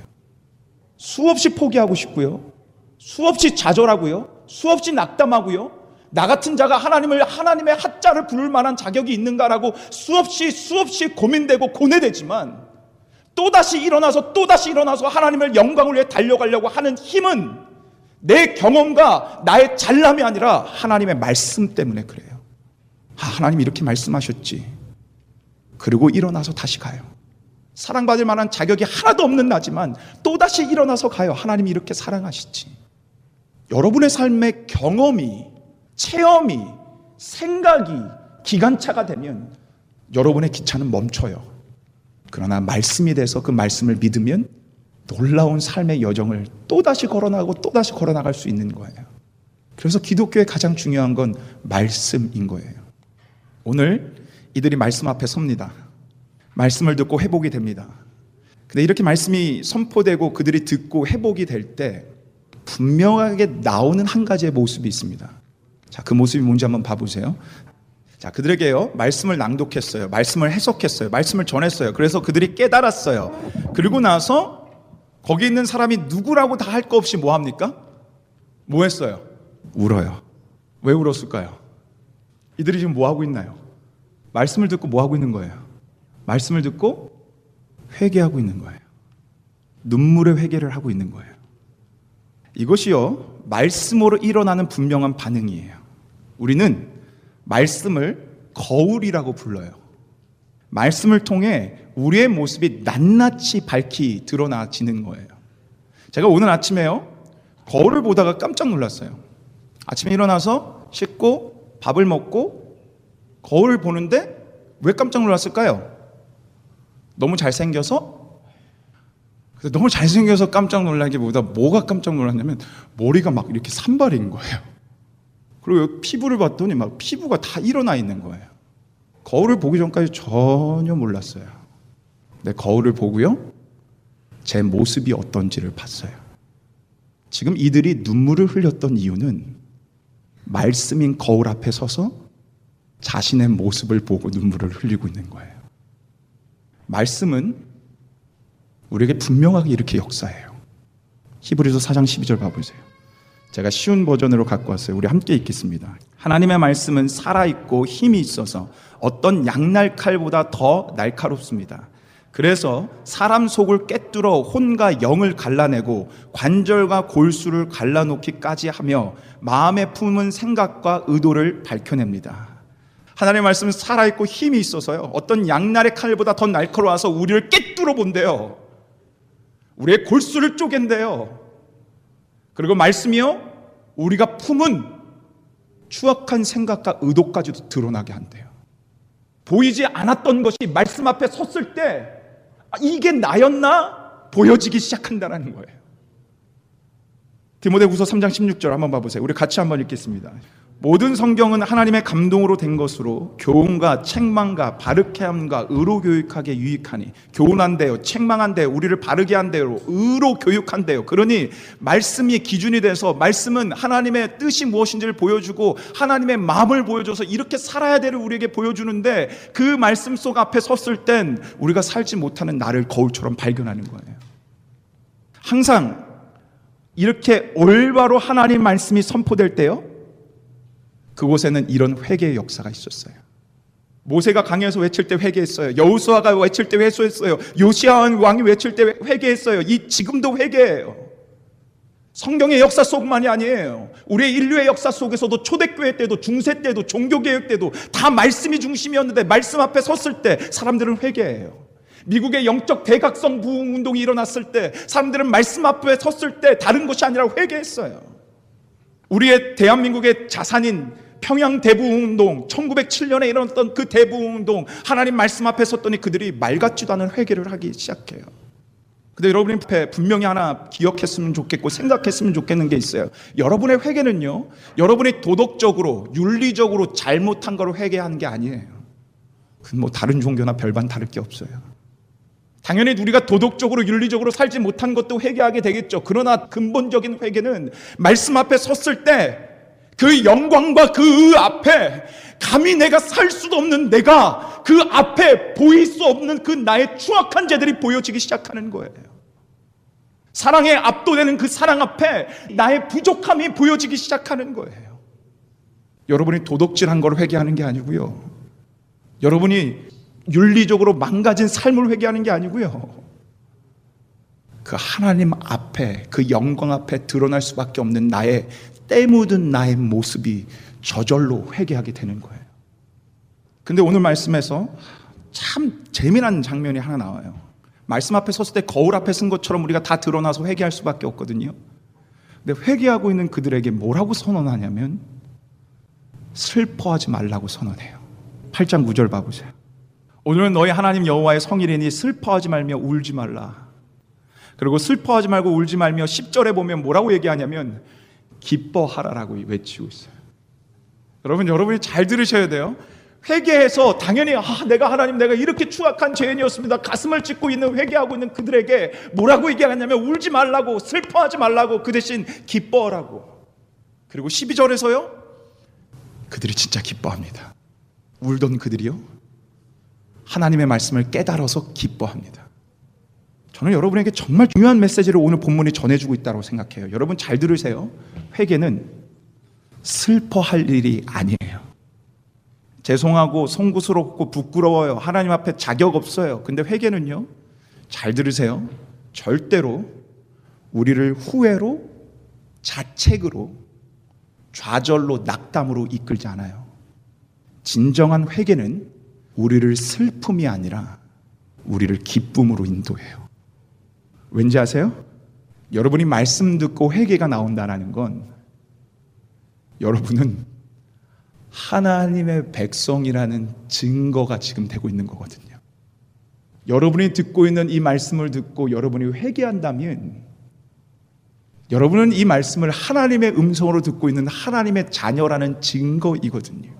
수없이 포기하고 싶고요. 수없이 좌절하고요. 수없이 낙담하고요. 나 같은 자가 하나님을 하나님의 하자를 부를 만한 자격이 있는가라고 수없이 수없이 고민되고 고뇌되지만 또다시 일어나서 또다시 일어나서 하나님을 영광을 위해 달려가려고 하는 힘은 내 경험과 나의 잘남이 아니라 하나님의 말씀 때문에 그래요. 아, 하나님 이렇게 말씀하셨지. 그리고 일어나서 다시 가요. 사랑받을 만한 자격이 하나도 없는 나지만 또다시 일어나서 가요. 하나님이 이렇게 사랑하시지. 여러분의 삶의 경험이, 체험이, 생각이 기관차가 되면 여러분의 기차는 멈춰요. 그러나 말씀이 돼서 그 말씀을 믿으면 놀라운 삶의 여정을 또다시 걸어나가고 또다시 걸어나갈 수 있는 거예요. 그래서 기독교의 가장 중요한 건 말씀인 거예요. 오늘 이들이 말씀 앞에 섭니다. 말씀을 듣고 회복이 됩니다. 근데 이렇게 말씀이 선포되고 그들이 듣고 회복이 될 때 분명하게 나오는 한 가지의 모습이 있습니다. 자, 그 모습이 뭔지 한번 봐보세요. 자, 그들에게요, 말씀을 낭독했어요. 말씀을 해석했어요. 말씀을 전했어요. 그래서 그들이 깨달았어요. 그리고 나서 거기 있는 사람이 누구라고 다 할 거 없이 뭐 합니까? 뭐 했어요? 울어요. 왜 울었을까요? 이들이 지금 뭐 하고 있나요? 말씀을 듣고 뭐 하고 있는 거예요? 말씀을 듣고 회개하고 있는 거예요. 눈물의 회개를 하고 있는 거예요. 이것이요, 말씀으로 일어나는 분명한 반응이에요. 우리는 말씀을 거울이라고 불러요. 말씀을 통해 우리의 모습이 낱낱이 밝히 드러나지는 거예요. 제가 오늘 아침에요, 거울을 보다가 깜짝 놀랐어요. 아침에 일어나서 씻고 밥을 먹고 거울을 보는데 왜 깜짝 놀랐을까요? 너무 잘생겨서? 너무 잘생겨서 깜짝 놀라기보다 뭐가 깜짝 놀랐냐면 머리가 막 이렇게 산발인 거예요. 그리고 피부를 봤더니 막 피부가 다 일어나 있는 거예요. 거울을 보기 전까지 전혀 몰랐어요. 근데 거울을 보고요. 제 모습이 어떤지를 봤어요. 지금 이들이 눈물을 흘렸던 이유는 말씀인 거울 앞에 서서 자신의 모습을 보고 눈물을 흘리고 있는 거예요. 말씀은 우리에게 분명하게 이렇게 역사해요. 히브리서 4장 12절 봐보세요. 제가 쉬운 버전으로 갖고 왔어요. 우리 함께 읽겠습니다. 하나님의 말씀은 살아있고 힘이 있어서 어떤 양날 칼보다 더 날카롭습니다. 그래서 사람 속을 꿰뚫어 혼과 영을 갈라내고 관절과 골수를 갈라놓기까지 하며 마음에 품은 생각과 의도를 밝혀냅니다. 하나님의 말씀은 살아있고 힘이 있어서요. 어떤 양날의 칼보다 더 날카로워서 우리를 꿰뚫어 본대요. 우리의 골수를 쪼갠대요. 그리고 말씀이요. 우리가 품은 추악한 생각과 의도까지도 드러나게 한대요. 보이지 않았던 것이 말씀 앞에 섰을 때 아, 이게 나였나 보여지기 시작한다는 거예요. 디모데후서 3장 16절 한번 봐보세요. 우리 같이 한번 읽겠습니다. 모든 성경은 하나님의 감동으로 된 것으로 교훈과 책망과 바르게 함과 의로 교육하게 유익하니 교훈한대요 책망한대요 우리를 바르게 한대요 의로 교육한대요. 그러니 말씀이 기준이 돼서 말씀은 하나님의 뜻이 무엇인지를 보여주고 하나님의 마음을 보여줘서 이렇게 살아야 되를 우리에게 보여주는데 그 말씀 속 앞에 섰을 땐 우리가 살지 못하는 나를 거울처럼 발견하는 거예요. 항상 이렇게 올바로 하나님 말씀이 선포될 때요 그곳에는 이런 회개의 역사가 있었어요. 모세가 강에서 외칠 때 회개했어요. 여우수아가 외칠 때 회수했어요. 요시아 왕이 외칠 때 회개했어요. 이 지금도 회개해요. 성경의 역사 속만이 아니에요. 우리의 인류의 역사 속에서도 초대교회 때도 중세 때도 종교개혁 때도 다 말씀이 중심이었는데 말씀 앞에 섰을 때 사람들은 회개해요. 미국의 영적 대각성 부흥 운동이 일어났을 때 사람들은 말씀 앞에 섰을 때 다른 것이 아니라 회개했어요. 우리의 대한민국의 자산인 평양 대부흥운동 1907년에 일어났던 그 대부흥운동 하나님 말씀 앞에 섰더니 그들이 말 같지도 않은 회개를 하기 시작해요. 근데 여러분이 앞에 분명히 하나 기억했으면 좋겠고 생각했으면 좋겠는 게 있어요. 여러분의 회개는요. 여러분이 도덕적으로 윤리적으로 잘못한 거로 회개하는 게 아니에요. 그뭐 다른 종교나 별반 다를 게 없어요. 당연히 우리가 도덕적으로 윤리적으로 살지 못한 것도 회개하게 되겠죠. 그러나 근본적인 회개는 말씀 앞에 섰을 때 그 영광과 그 앞에 감히 내가 살 수도 없는 내가 그 앞에 보일 수 없는 그 나의 추악한 죄들이 보여지기 시작하는 거예요. 사랑에 압도되는 그 사랑 앞에 나의 부족함이 보여지기 시작하는 거예요. 여러분이 도덕질한 걸 회개하는 게 아니고요. 여러분이 윤리적으로 망가진 삶을 회개하는 게 아니고요. 그 하나님 앞에 그 영광 앞에 드러날 수밖에 없는 나의 때 묻은 나의 모습이 저절로 회개하게 되는 거예요. 근데 오늘 말씀에서 참 재미난 장면이 하나 나와요. 말씀 앞에 섰을 때 거울 앞에 쓴 것처럼 우리가 다 드러나서 회개할 수밖에 없거든요. 근데 회개하고 있는 그들에게 뭐라고 선언하냐면 슬퍼하지 말라고 선언해요. 8장 9절 봐보세요. 오늘은 너희 하나님 여호와의 성일이니 슬퍼하지 말며 울지 말라. 그리고 슬퍼하지 말고 울지 말며 10절에 보면 뭐라고 얘기하냐면 기뻐하라라고 외치고 있어요. 여러분 여러분이 잘 들으셔야 돼요. 회개해서 당연히 아, 내가 하나님 내가 이렇게 추악한 죄인이었습니다. 가슴을 찢고 있는 회개하고 있는 그들에게 뭐라고 얘기하냐면 울지 말라고 슬퍼하지 말라고 그 대신 기뻐하라고. 그리고 12절에서요. 그들이 진짜 기뻐합니다. 울던 그들이요. 하나님의 말씀을 깨달아서 기뻐합니다. 저는 여러분에게 정말 중요한 메시지를 오늘 본문이 전해주고 있다고 생각해요. 여러분 잘 들으세요. 회개는 슬퍼할 일이 아니에요. 죄송하고 송구스럽고 부끄러워요. 하나님 앞에 자격 없어요. 근데 회개는요. 잘 들으세요. 절대로 우리를 후회로 자책으로 좌절로 낙담으로 이끌지 않아요. 진정한 회개는 우리를 슬픔이 아니라 우리를 기쁨으로 인도해요. 왠지 아세요? 여러분이 말씀 듣고 회개가 나온다는 건 여러분은 하나님의 백성이라는 증거가 지금 되고 있는 거거든요. 여러분이 듣고 있는 이 말씀을 듣고 여러분이 회개한다면 여러분은 이 말씀을 하나님의 음성으로 듣고 있는 하나님의 자녀라는 증거이거든요.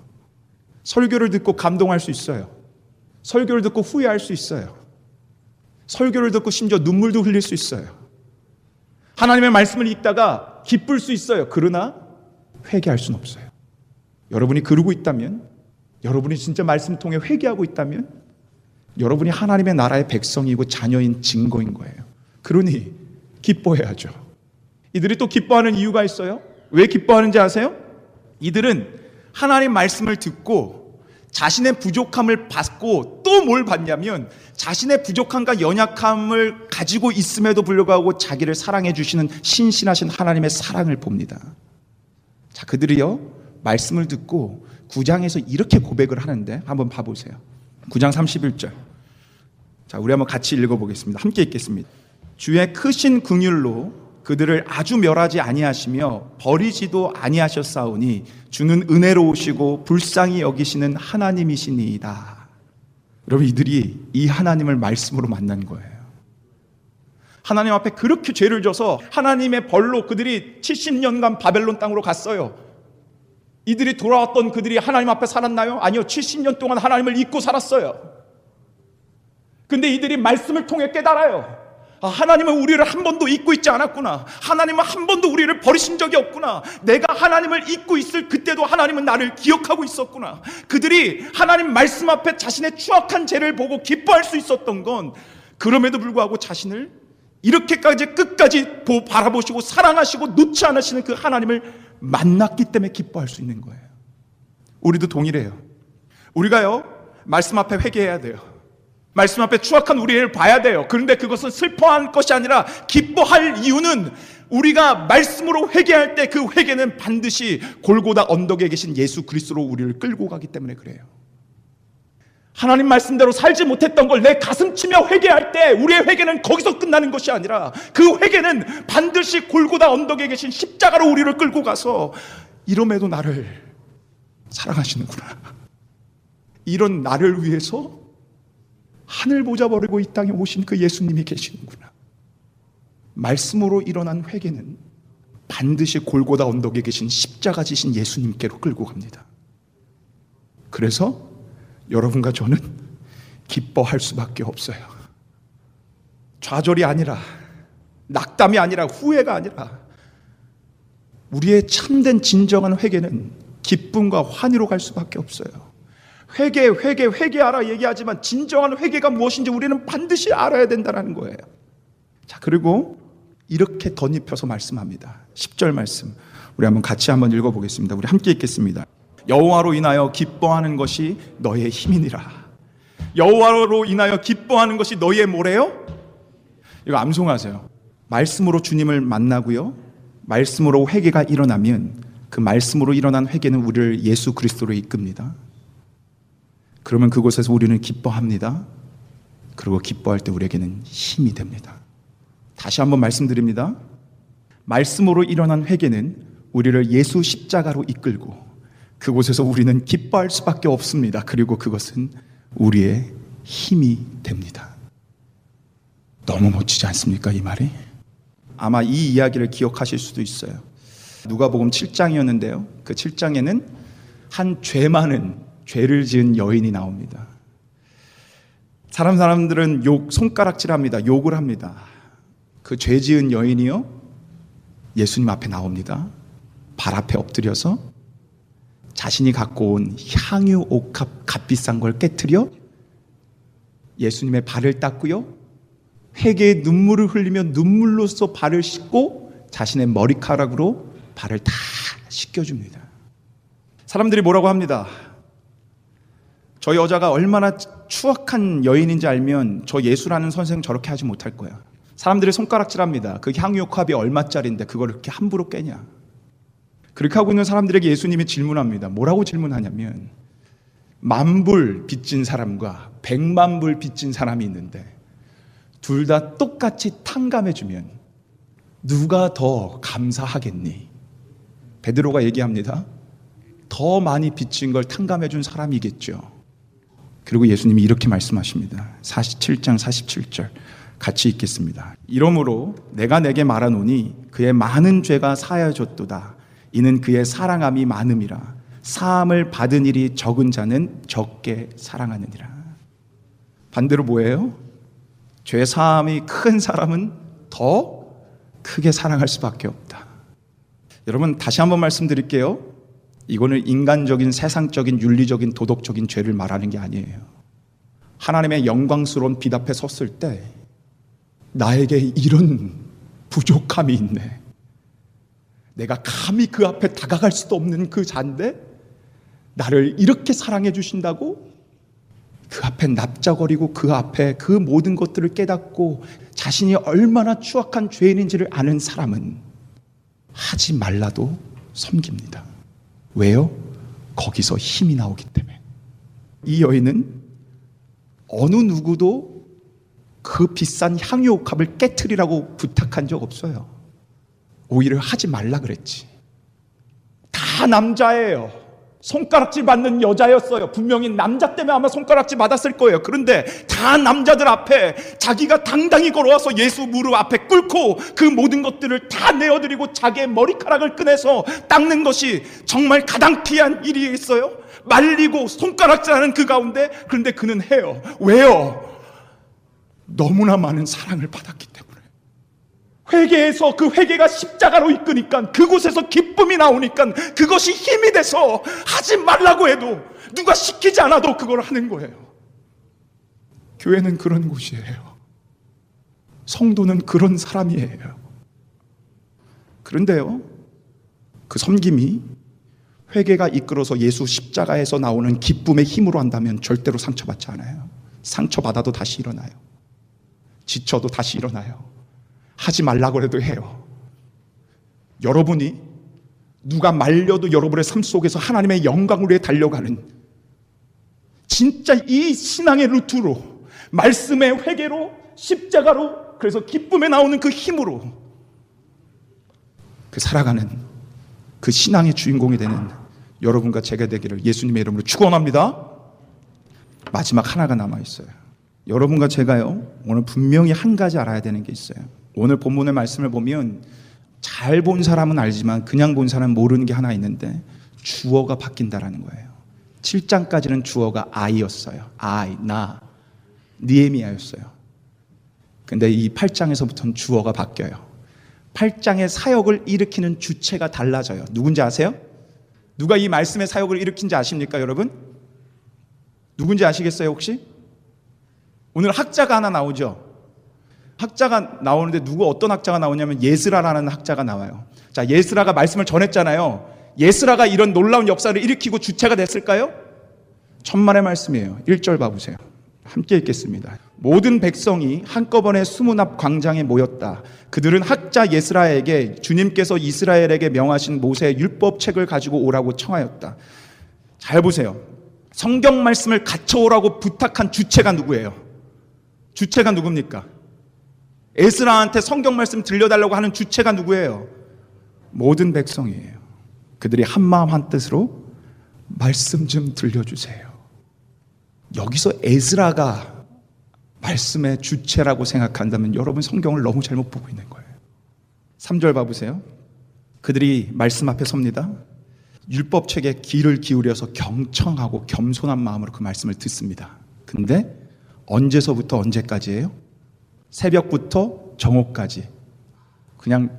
설교를 듣고 감동할 수 있어요. 설교를 듣고 후회할 수 있어요. 설교를 듣고 심지어 눈물도 흘릴 수 있어요. 하나님의 말씀을 읽다가 기쁠 수 있어요. 그러나 회개할 수는 없어요. 여러분이 그러고 있다면, 여러분이 진짜 말씀 통해 회개하고 있다면, 여러분이 하나님의 나라의 백성이고 자녀인 증거인 거예요. 그러니 기뻐해야죠. 이들이 또 기뻐하는 이유가 있어요. 왜 기뻐하는지 아세요? 이들은 하나님 말씀을 듣고 자신의 부족함을 받고 또 뭘 받냐면 자신의 부족함과 연약함을 가지고 있음에도 불구하고 자기를 사랑해 주시는 신신하신 하나님의 사랑을 봅니다. 자, 그들이요. 말씀을 듣고 9장에서 이렇게 고백을 하는데 한번 봐 보세요. 9장 31절. 자, 우리 한번 같이 읽어 보겠습니다. 함께 읽겠습니다. 주의 크신 긍휼로 그들을 아주 멸하지 아니하시며 버리지도 아니하셨사오니 주는 은혜로우시고 불쌍히 여기시는 하나님이시니이다. 여러분 이들이 이 하나님을 말씀으로 만난 거예요. 하나님 앞에 그렇게 죄를 져서 하나님의 벌로 그들이 70년간 바벨론 땅으로 갔어요. 이들이 돌아왔던 그들이 하나님 앞에 살았나요? 아니요. 70년 동안 하나님을 잊고 살았어요. 근데 이들이 말씀을 통해 깨달아요. 아, 하나님은 우리를 한 번도 잊고 있지 않았구나. 하나님은 한 번도 우리를 버리신 적이 없구나. 내가 하나님을 잊고 있을 그때도 하나님은 나를 기억하고 있었구나. 그들이 하나님 말씀 앞에 자신의 추악한 죄를 보고 기뻐할 수 있었던 건 그럼에도 불구하고 자신을 이렇게까지 끝까지 바라보시고 사랑하시고 놓지 않으시는 그 하나님을 만났기 때문에 기뻐할 수 있는 거예요. 우리도 동일해요. 우리가요, 말씀 앞에 회개해야 돼요. 말씀 앞에 추악한 우리를 봐야 돼요. 그런데 그것은 슬퍼한 것이 아니라 기뻐할 이유는 우리가 말씀으로 회개할 때 그 회개는 반드시 골고다 언덕에 계신 예수 그리스도로 우리를 끌고 가기 때문에 그래요. 하나님 말씀대로 살지 못했던 걸 내 가슴 치며 회개할 때 우리의 회개는 거기서 끝나는 것이 아니라 그 회개는 반드시 골고다 언덕에 계신 십자가로 우리를 끌고 가서 이럼에도 나를 사랑하시는구나. 이런 나를 위해서 하늘 보자 버리고 이 땅에 오신 그 예수님이 계시는구나. 말씀으로 일어난 회개는 반드시 골고다 언덕에 계신 십자가 지신 예수님께로 끌고 갑니다. 그래서 여러분과 저는 기뻐할 수밖에 없어요. 좌절이 아니라, 낙담이 아니라, 후회가 아니라, 우리의 참된 진정한 회개는 기쁨과 환희로 갈 수밖에 없어요. 회개, 회개, 회개하라 얘기하지만 진정한 회개가 무엇인지 우리는 반드시 알아야 된다는 거예요. 자, 그리고 이렇게 덧입혀서 말씀합니다. 10절 말씀. 우리 한번 같이 한번 읽어보겠습니다. 우리 함께 읽겠습니다. 여호와로 인하여 기뻐하는 것이 너의 힘이니라. 여호와로 인하여 기뻐하는 것이 너의 뭐래요? 이거 암송하세요. 말씀으로 주님을 만나고요. 말씀으로 회개가 일어나면 그 말씀으로 일어난 회개는 우리를 예수 그리스도로 이끕니다. 그러면 그곳에서 우리는 기뻐합니다. 그리고 기뻐할 때 우리에게는 힘이 됩니다. 다시 한번 말씀드립니다. 말씀으로 일어난 회개는 우리를 예수 십자가로 이끌고 그곳에서 우리는 기뻐할 수밖에 없습니다. 그리고 그것은 우리의 힘이 됩니다. 너무 멋지지 않습니까? 이 말이? 아마 이 이야기를 기억하실 수도 있어요. 누가복음 7장이었는데요. 그 7장에는 한 죄 많은 죄를 지은 여인이 나옵니다. 사람 사람들은 욕 손가락질합니다. 욕을 합니다. 그 죄 지은 여인이요. 예수님 앞에 나옵니다. 발 앞에 엎드려서 자신이 갖고 온 향유 옥합 값비싼 걸 깨뜨려 예수님의 발을 닦고요. 회개의 눈물을 흘리며 눈물로써 발을 씻고 자신의 머리카락으로 발을 다 씻겨줍니다. 사람들이 뭐라고 합니다. 저 여자가 얼마나 추악한 여인인지 알면 저 예수라는 선생 저렇게 하지 못할 거야. 사람들이 손가락질합니다. 그 향유옥합이 얼마짜리인데 그걸 이렇게 함부로 깨냐. 그렇게 하고 있는 사람들에게 예수님이 질문합니다. 뭐라고 질문하냐면 만불 빚진 사람과 백만 불 빚진 사람이 있는데 둘 다 똑같이 탕감해주면 누가 더 감사하겠니? 베드로가 얘기합니다. 더 많이 빚진 걸 탕감해준 사람이겠죠. 그리고 예수님이 이렇게 말씀하십니다. 47장 47절 같이 읽겠습니다. 이러므로 내가 내게 말하노니 그의 많은 죄가 사하여졌도다. 이는 그의 사랑함이 많음이라. 사함을 받은 일이 적은 자는 적게 사랑하느니라. 반대로 뭐예요? 죄 사함이 큰 사람은 더 크게 사랑할 수밖에 없다. 여러분 다시 한번 말씀드릴게요. 이거는 인간적인 세상적인 윤리적인 도덕적인 죄를 말하는 게 아니에요. 하나님의 영광스러운 빛 앞에 섰을 때 나에게 이런 부족함이 있네. 내가 감히 그 앞에 다가갈 수도 없는 그 잔데 나를 이렇게 사랑해 주신다고 그 앞에 납작거리고 그 앞에 그 모든 것들을 깨닫고 자신이 얼마나 추악한 죄인인지를 아는 사람은 하지 말라도 섬깁니다. 왜요? 거기서 힘이 나오기 때문에. 이 여인은 어느 누구도 그 비싼 향유옥합을 깨트리라고 부탁한 적 없어요. 오히려 하지 말라 그랬지. 다 남자예요. 손가락질 받는 여자였어요. 분명히 남자 때문에 아마 손가락질 받았을 거예요. 그런데 다 남자들 앞에 자기가 당당히 걸어와서 예수 무릎 앞에 꿇고 그 모든 것들을 다 내어드리고 자기의 머리카락을 꺼내서 닦는 것이 정말 가장 귀한 일이겠어요? 말리고 손가락질하는 그 가운데 그런데 그는 해요. 왜요? 너무나 많은 사랑을 받았기 때문에. 회개에서 그 회개가 십자가로 이끄니까 그곳에서 기쁨이 나오니까 그것이 힘이 돼서 하지 말라고 해도 누가 시키지 않아도 그걸 하는 거예요. 교회는 그런 곳이에요. 성도는 그런 사람이에요. 그런데요, 그 섬김이 회개가 이끌어서 예수 십자가에서 나오는 기쁨의 힘으로 한다면 절대로 상처받지 않아요. 상처받아도 다시 일어나요. 지쳐도 다시 일어나요. 하지 말라고 해도 해요. 여러분이 누가 말려도 여러분의 삶 속에서 하나님의 영광을 위해 달려가는 진짜 이 신앙의 루트로 말씀의 회개로 십자가로 그래서 기쁨에 나오는 그 힘으로 그 살아가는 그 신앙의 주인공이 되는 여러분과 제가 되기를 예수님의 이름으로 축원합니다. 마지막 하나가 남아 있어요. 여러분과 제가요 오늘 분명히 한 가지 알아야 되는 게 있어요. 오늘 본문의 말씀을 보면 잘 본 사람은 알지만 그냥 본 사람은 모르는 게 하나 있는데 주어가 바뀐다라는 거예요. 7장까지는 주어가 I였어요. I, 나, 니에미아였어요. 근데 이 8장에서부터는 주어가 바뀌어요. 8장의 사역을 일으키는 주체가 달라져요. 누군지 아세요? 누가 이 말씀의 사역을 일으킨지 아십니까, 여러분? 누군지 아시겠어요, 혹시? 오늘 학자가 하나 나오죠? 학자가 나오는데 누구 어떤 학자가 나오냐면 에스라라는 학자가 나와요. 자, 에스라가 말씀을 전했잖아요. 에스라가 이런 놀라운 역사를 일으키고 주체가 됐을까요? 천만의 말씀이에요. 1절 봐보세요. 함께 읽겠습니다. 모든 백성이 한꺼번에 수문 앞 광장에 모였다. 그들은 학자 예스라에게 주님께서 이스라엘에게 명하신 모세의 율법책을 가지고 오라고 청하였다. 잘 보세요. 성경 말씀을 갖춰오라고 부탁한 주체가 누구예요? 주체가 누굽니까? 에스라한테 성경 말씀 들려달라고 하는 주체가 누구예요? 모든 백성이에요. 그들이 한 마음 한 뜻으로 말씀 좀 들려주세요. 여기서 에스라가 말씀의 주체라고 생각한다면 여러분 성경을 너무 잘못 보고 있는 거예요. 3절 봐보세요. 그들이 말씀 앞에 섭니다. 율법책에 귀를 기울여서 경청하고 겸손한 마음으로 그 말씀을 듣습니다. 근데 언제서부터 언제까지예요? 새벽부터 정오까지. 그냥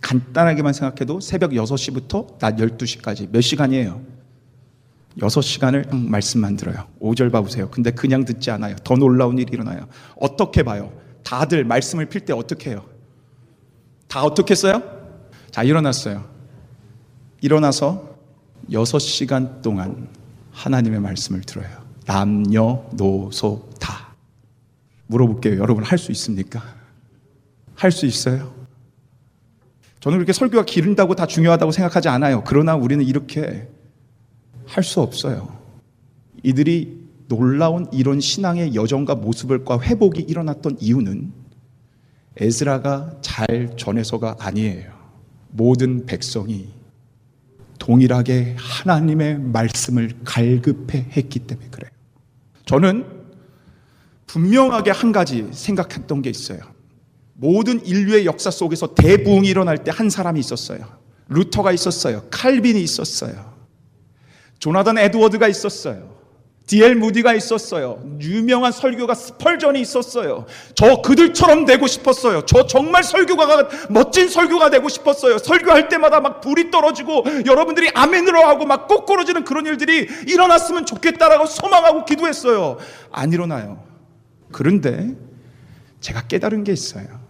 간단하게만 생각해도 새벽 6시부터 낮 12시까지 몇 시간이에요? 6시간을 말씀만 들어요. 5절 봐보세요. 근데 그냥 듣지 않아요. 더 놀라운 일이 일어나요. 어떻게 봐요? 다들 말씀을 필 때 어떻게 해요? 다 어떻게 했어요? 자, 일어났어요. 일어나서 6시간 동안 하나님의 말씀을 들어요. 남녀, 노소 다. 물어볼게요. 여러분 할 수 있습니까? 할 수 있어요? 저는 그렇게 설교가 기른다고 다 중요하다고 생각하지 않아요. 그러나 우리는 이렇게 할 수 없어요. 이들이 놀라운 이런 신앙의 여정과 모습을과 회복이 일어났던 이유는 에스라가 잘 전해서가 아니에요. 모든 백성이 동일하게 하나님의 말씀을 갈급해 했기 때문에 그래요. 저는 분명하게 한 가지 생각했던 게 있어요. 모든 인류의 역사 속에서 대부흥이 일어날 때 한 사람이 있었어요. 루터가 있었어요. 칼빈이 있었어요. 조나단 에드워드가 있었어요. 디엘 무디가 있었어요. 유명한 설교가 스펄전이 있었어요. 저 그들처럼 되고 싶었어요. 저 정말 설교가가 멋진 설교가 되고 싶었어요. 설교할 때마다 막 불이 떨어지고 여러분들이 아멘으로 하고 막 꼬꾸러지는 그런 일들이 일어났으면 좋겠다라고 소망하고 기도했어요. 안 일어나요. 그런데 제가 깨달은 게 있어요.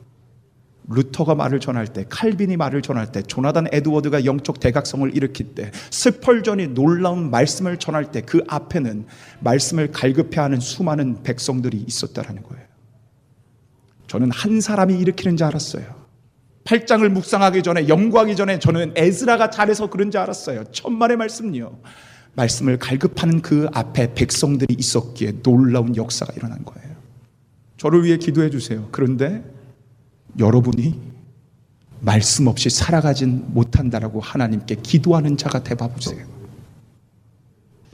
루터가 말을 전할 때, 칼빈이 말을 전할 때, 조나단 에드워드가 영적 대각성을 일으킬 때, 스펄전이 놀라운 말씀을 전할 때 그 앞에는 말씀을 갈급해하는 수많은 백성들이 있었다라는 거예요. 저는 한 사람이 일으키는 줄 알았어요. 팔장을 묵상하기 전에 영구하기 전에 저는 에즈라가 잘해서 그런 줄 알았어요. 천만의 말씀요. 말씀을 갈급하는 그 앞에 백성들이 있었기에 놀라운 역사가 일어난 거예요. 저를 위해 기도해 주세요. 그런데 여러분이 말씀 없이 살아가진 못한다라고 하나님께 기도하는 자가 되봐 보세요.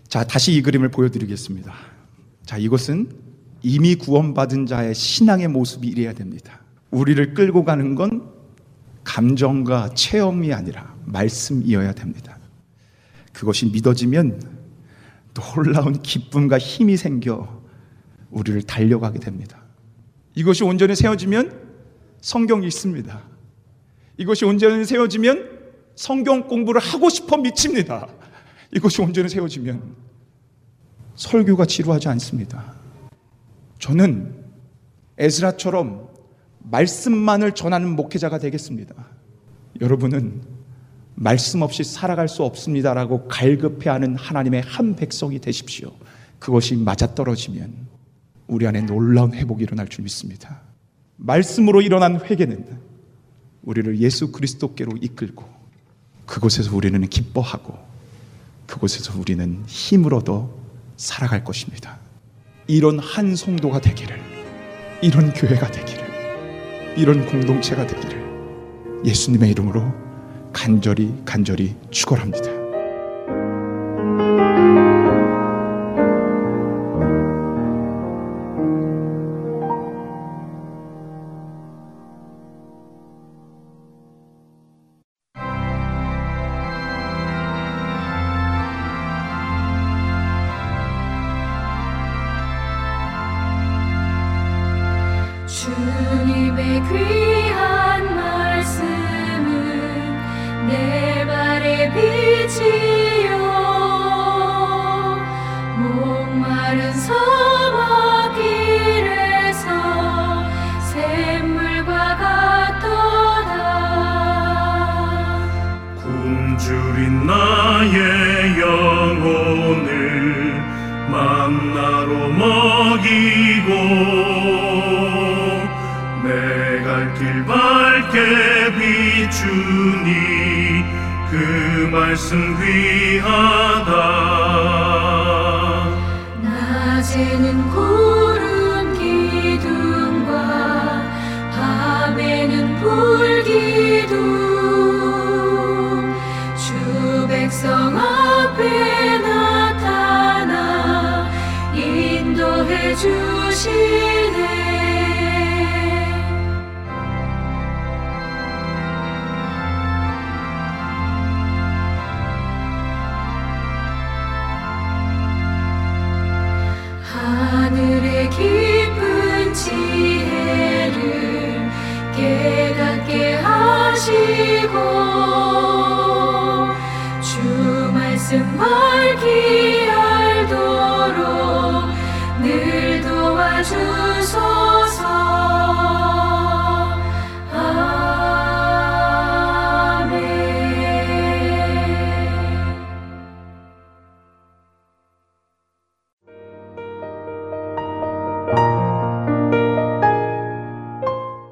자, 다시 이 그림을 보여드리겠습니다. 자, 이것은 이미 구원받은 자의 신앙의 모습이 이래야 됩니다. 우리를 끌고 가는 건 감정과 체험이 아니라 말씀이어야 됩니다. 그것이 믿어지면 놀라운 기쁨과 힘이 생겨 우리를 달려가게 됩니다. 이것이 온전히 세워지면 성경이 있습니다. 이것이 온전히 세워지면 성경 공부를 하고 싶어 미칩니다. 이것이 온전히 세워지면 설교가 지루하지 않습니다. 저는 에스라처럼 말씀만을 전하는 목회자가 되겠습니다. 여러분은 말씀 없이 살아갈 수 없습니다라고 갈급해하는 하나님의 한 백성이 되십시오. 그것이 맞아떨어지면 우리 안에 놀라운 회복이 일어날 줄 믿습니다. 말씀으로 일어난 회개는 우리를 예수 그리스도께로 이끌고 그곳에서 우리는 기뻐하고 그곳에서 우리는 힘을 얻어 살아갈 것입니다. 이런 한 성도가 되기를, 이런 교회가 되기를, 이런 공동체가 되기를 예수님의 이름으로 간절히 간절히 축원합니다. 먹이고 내 갈 길 밝게 비추니 그 말씀 귀하다. 낮에는 주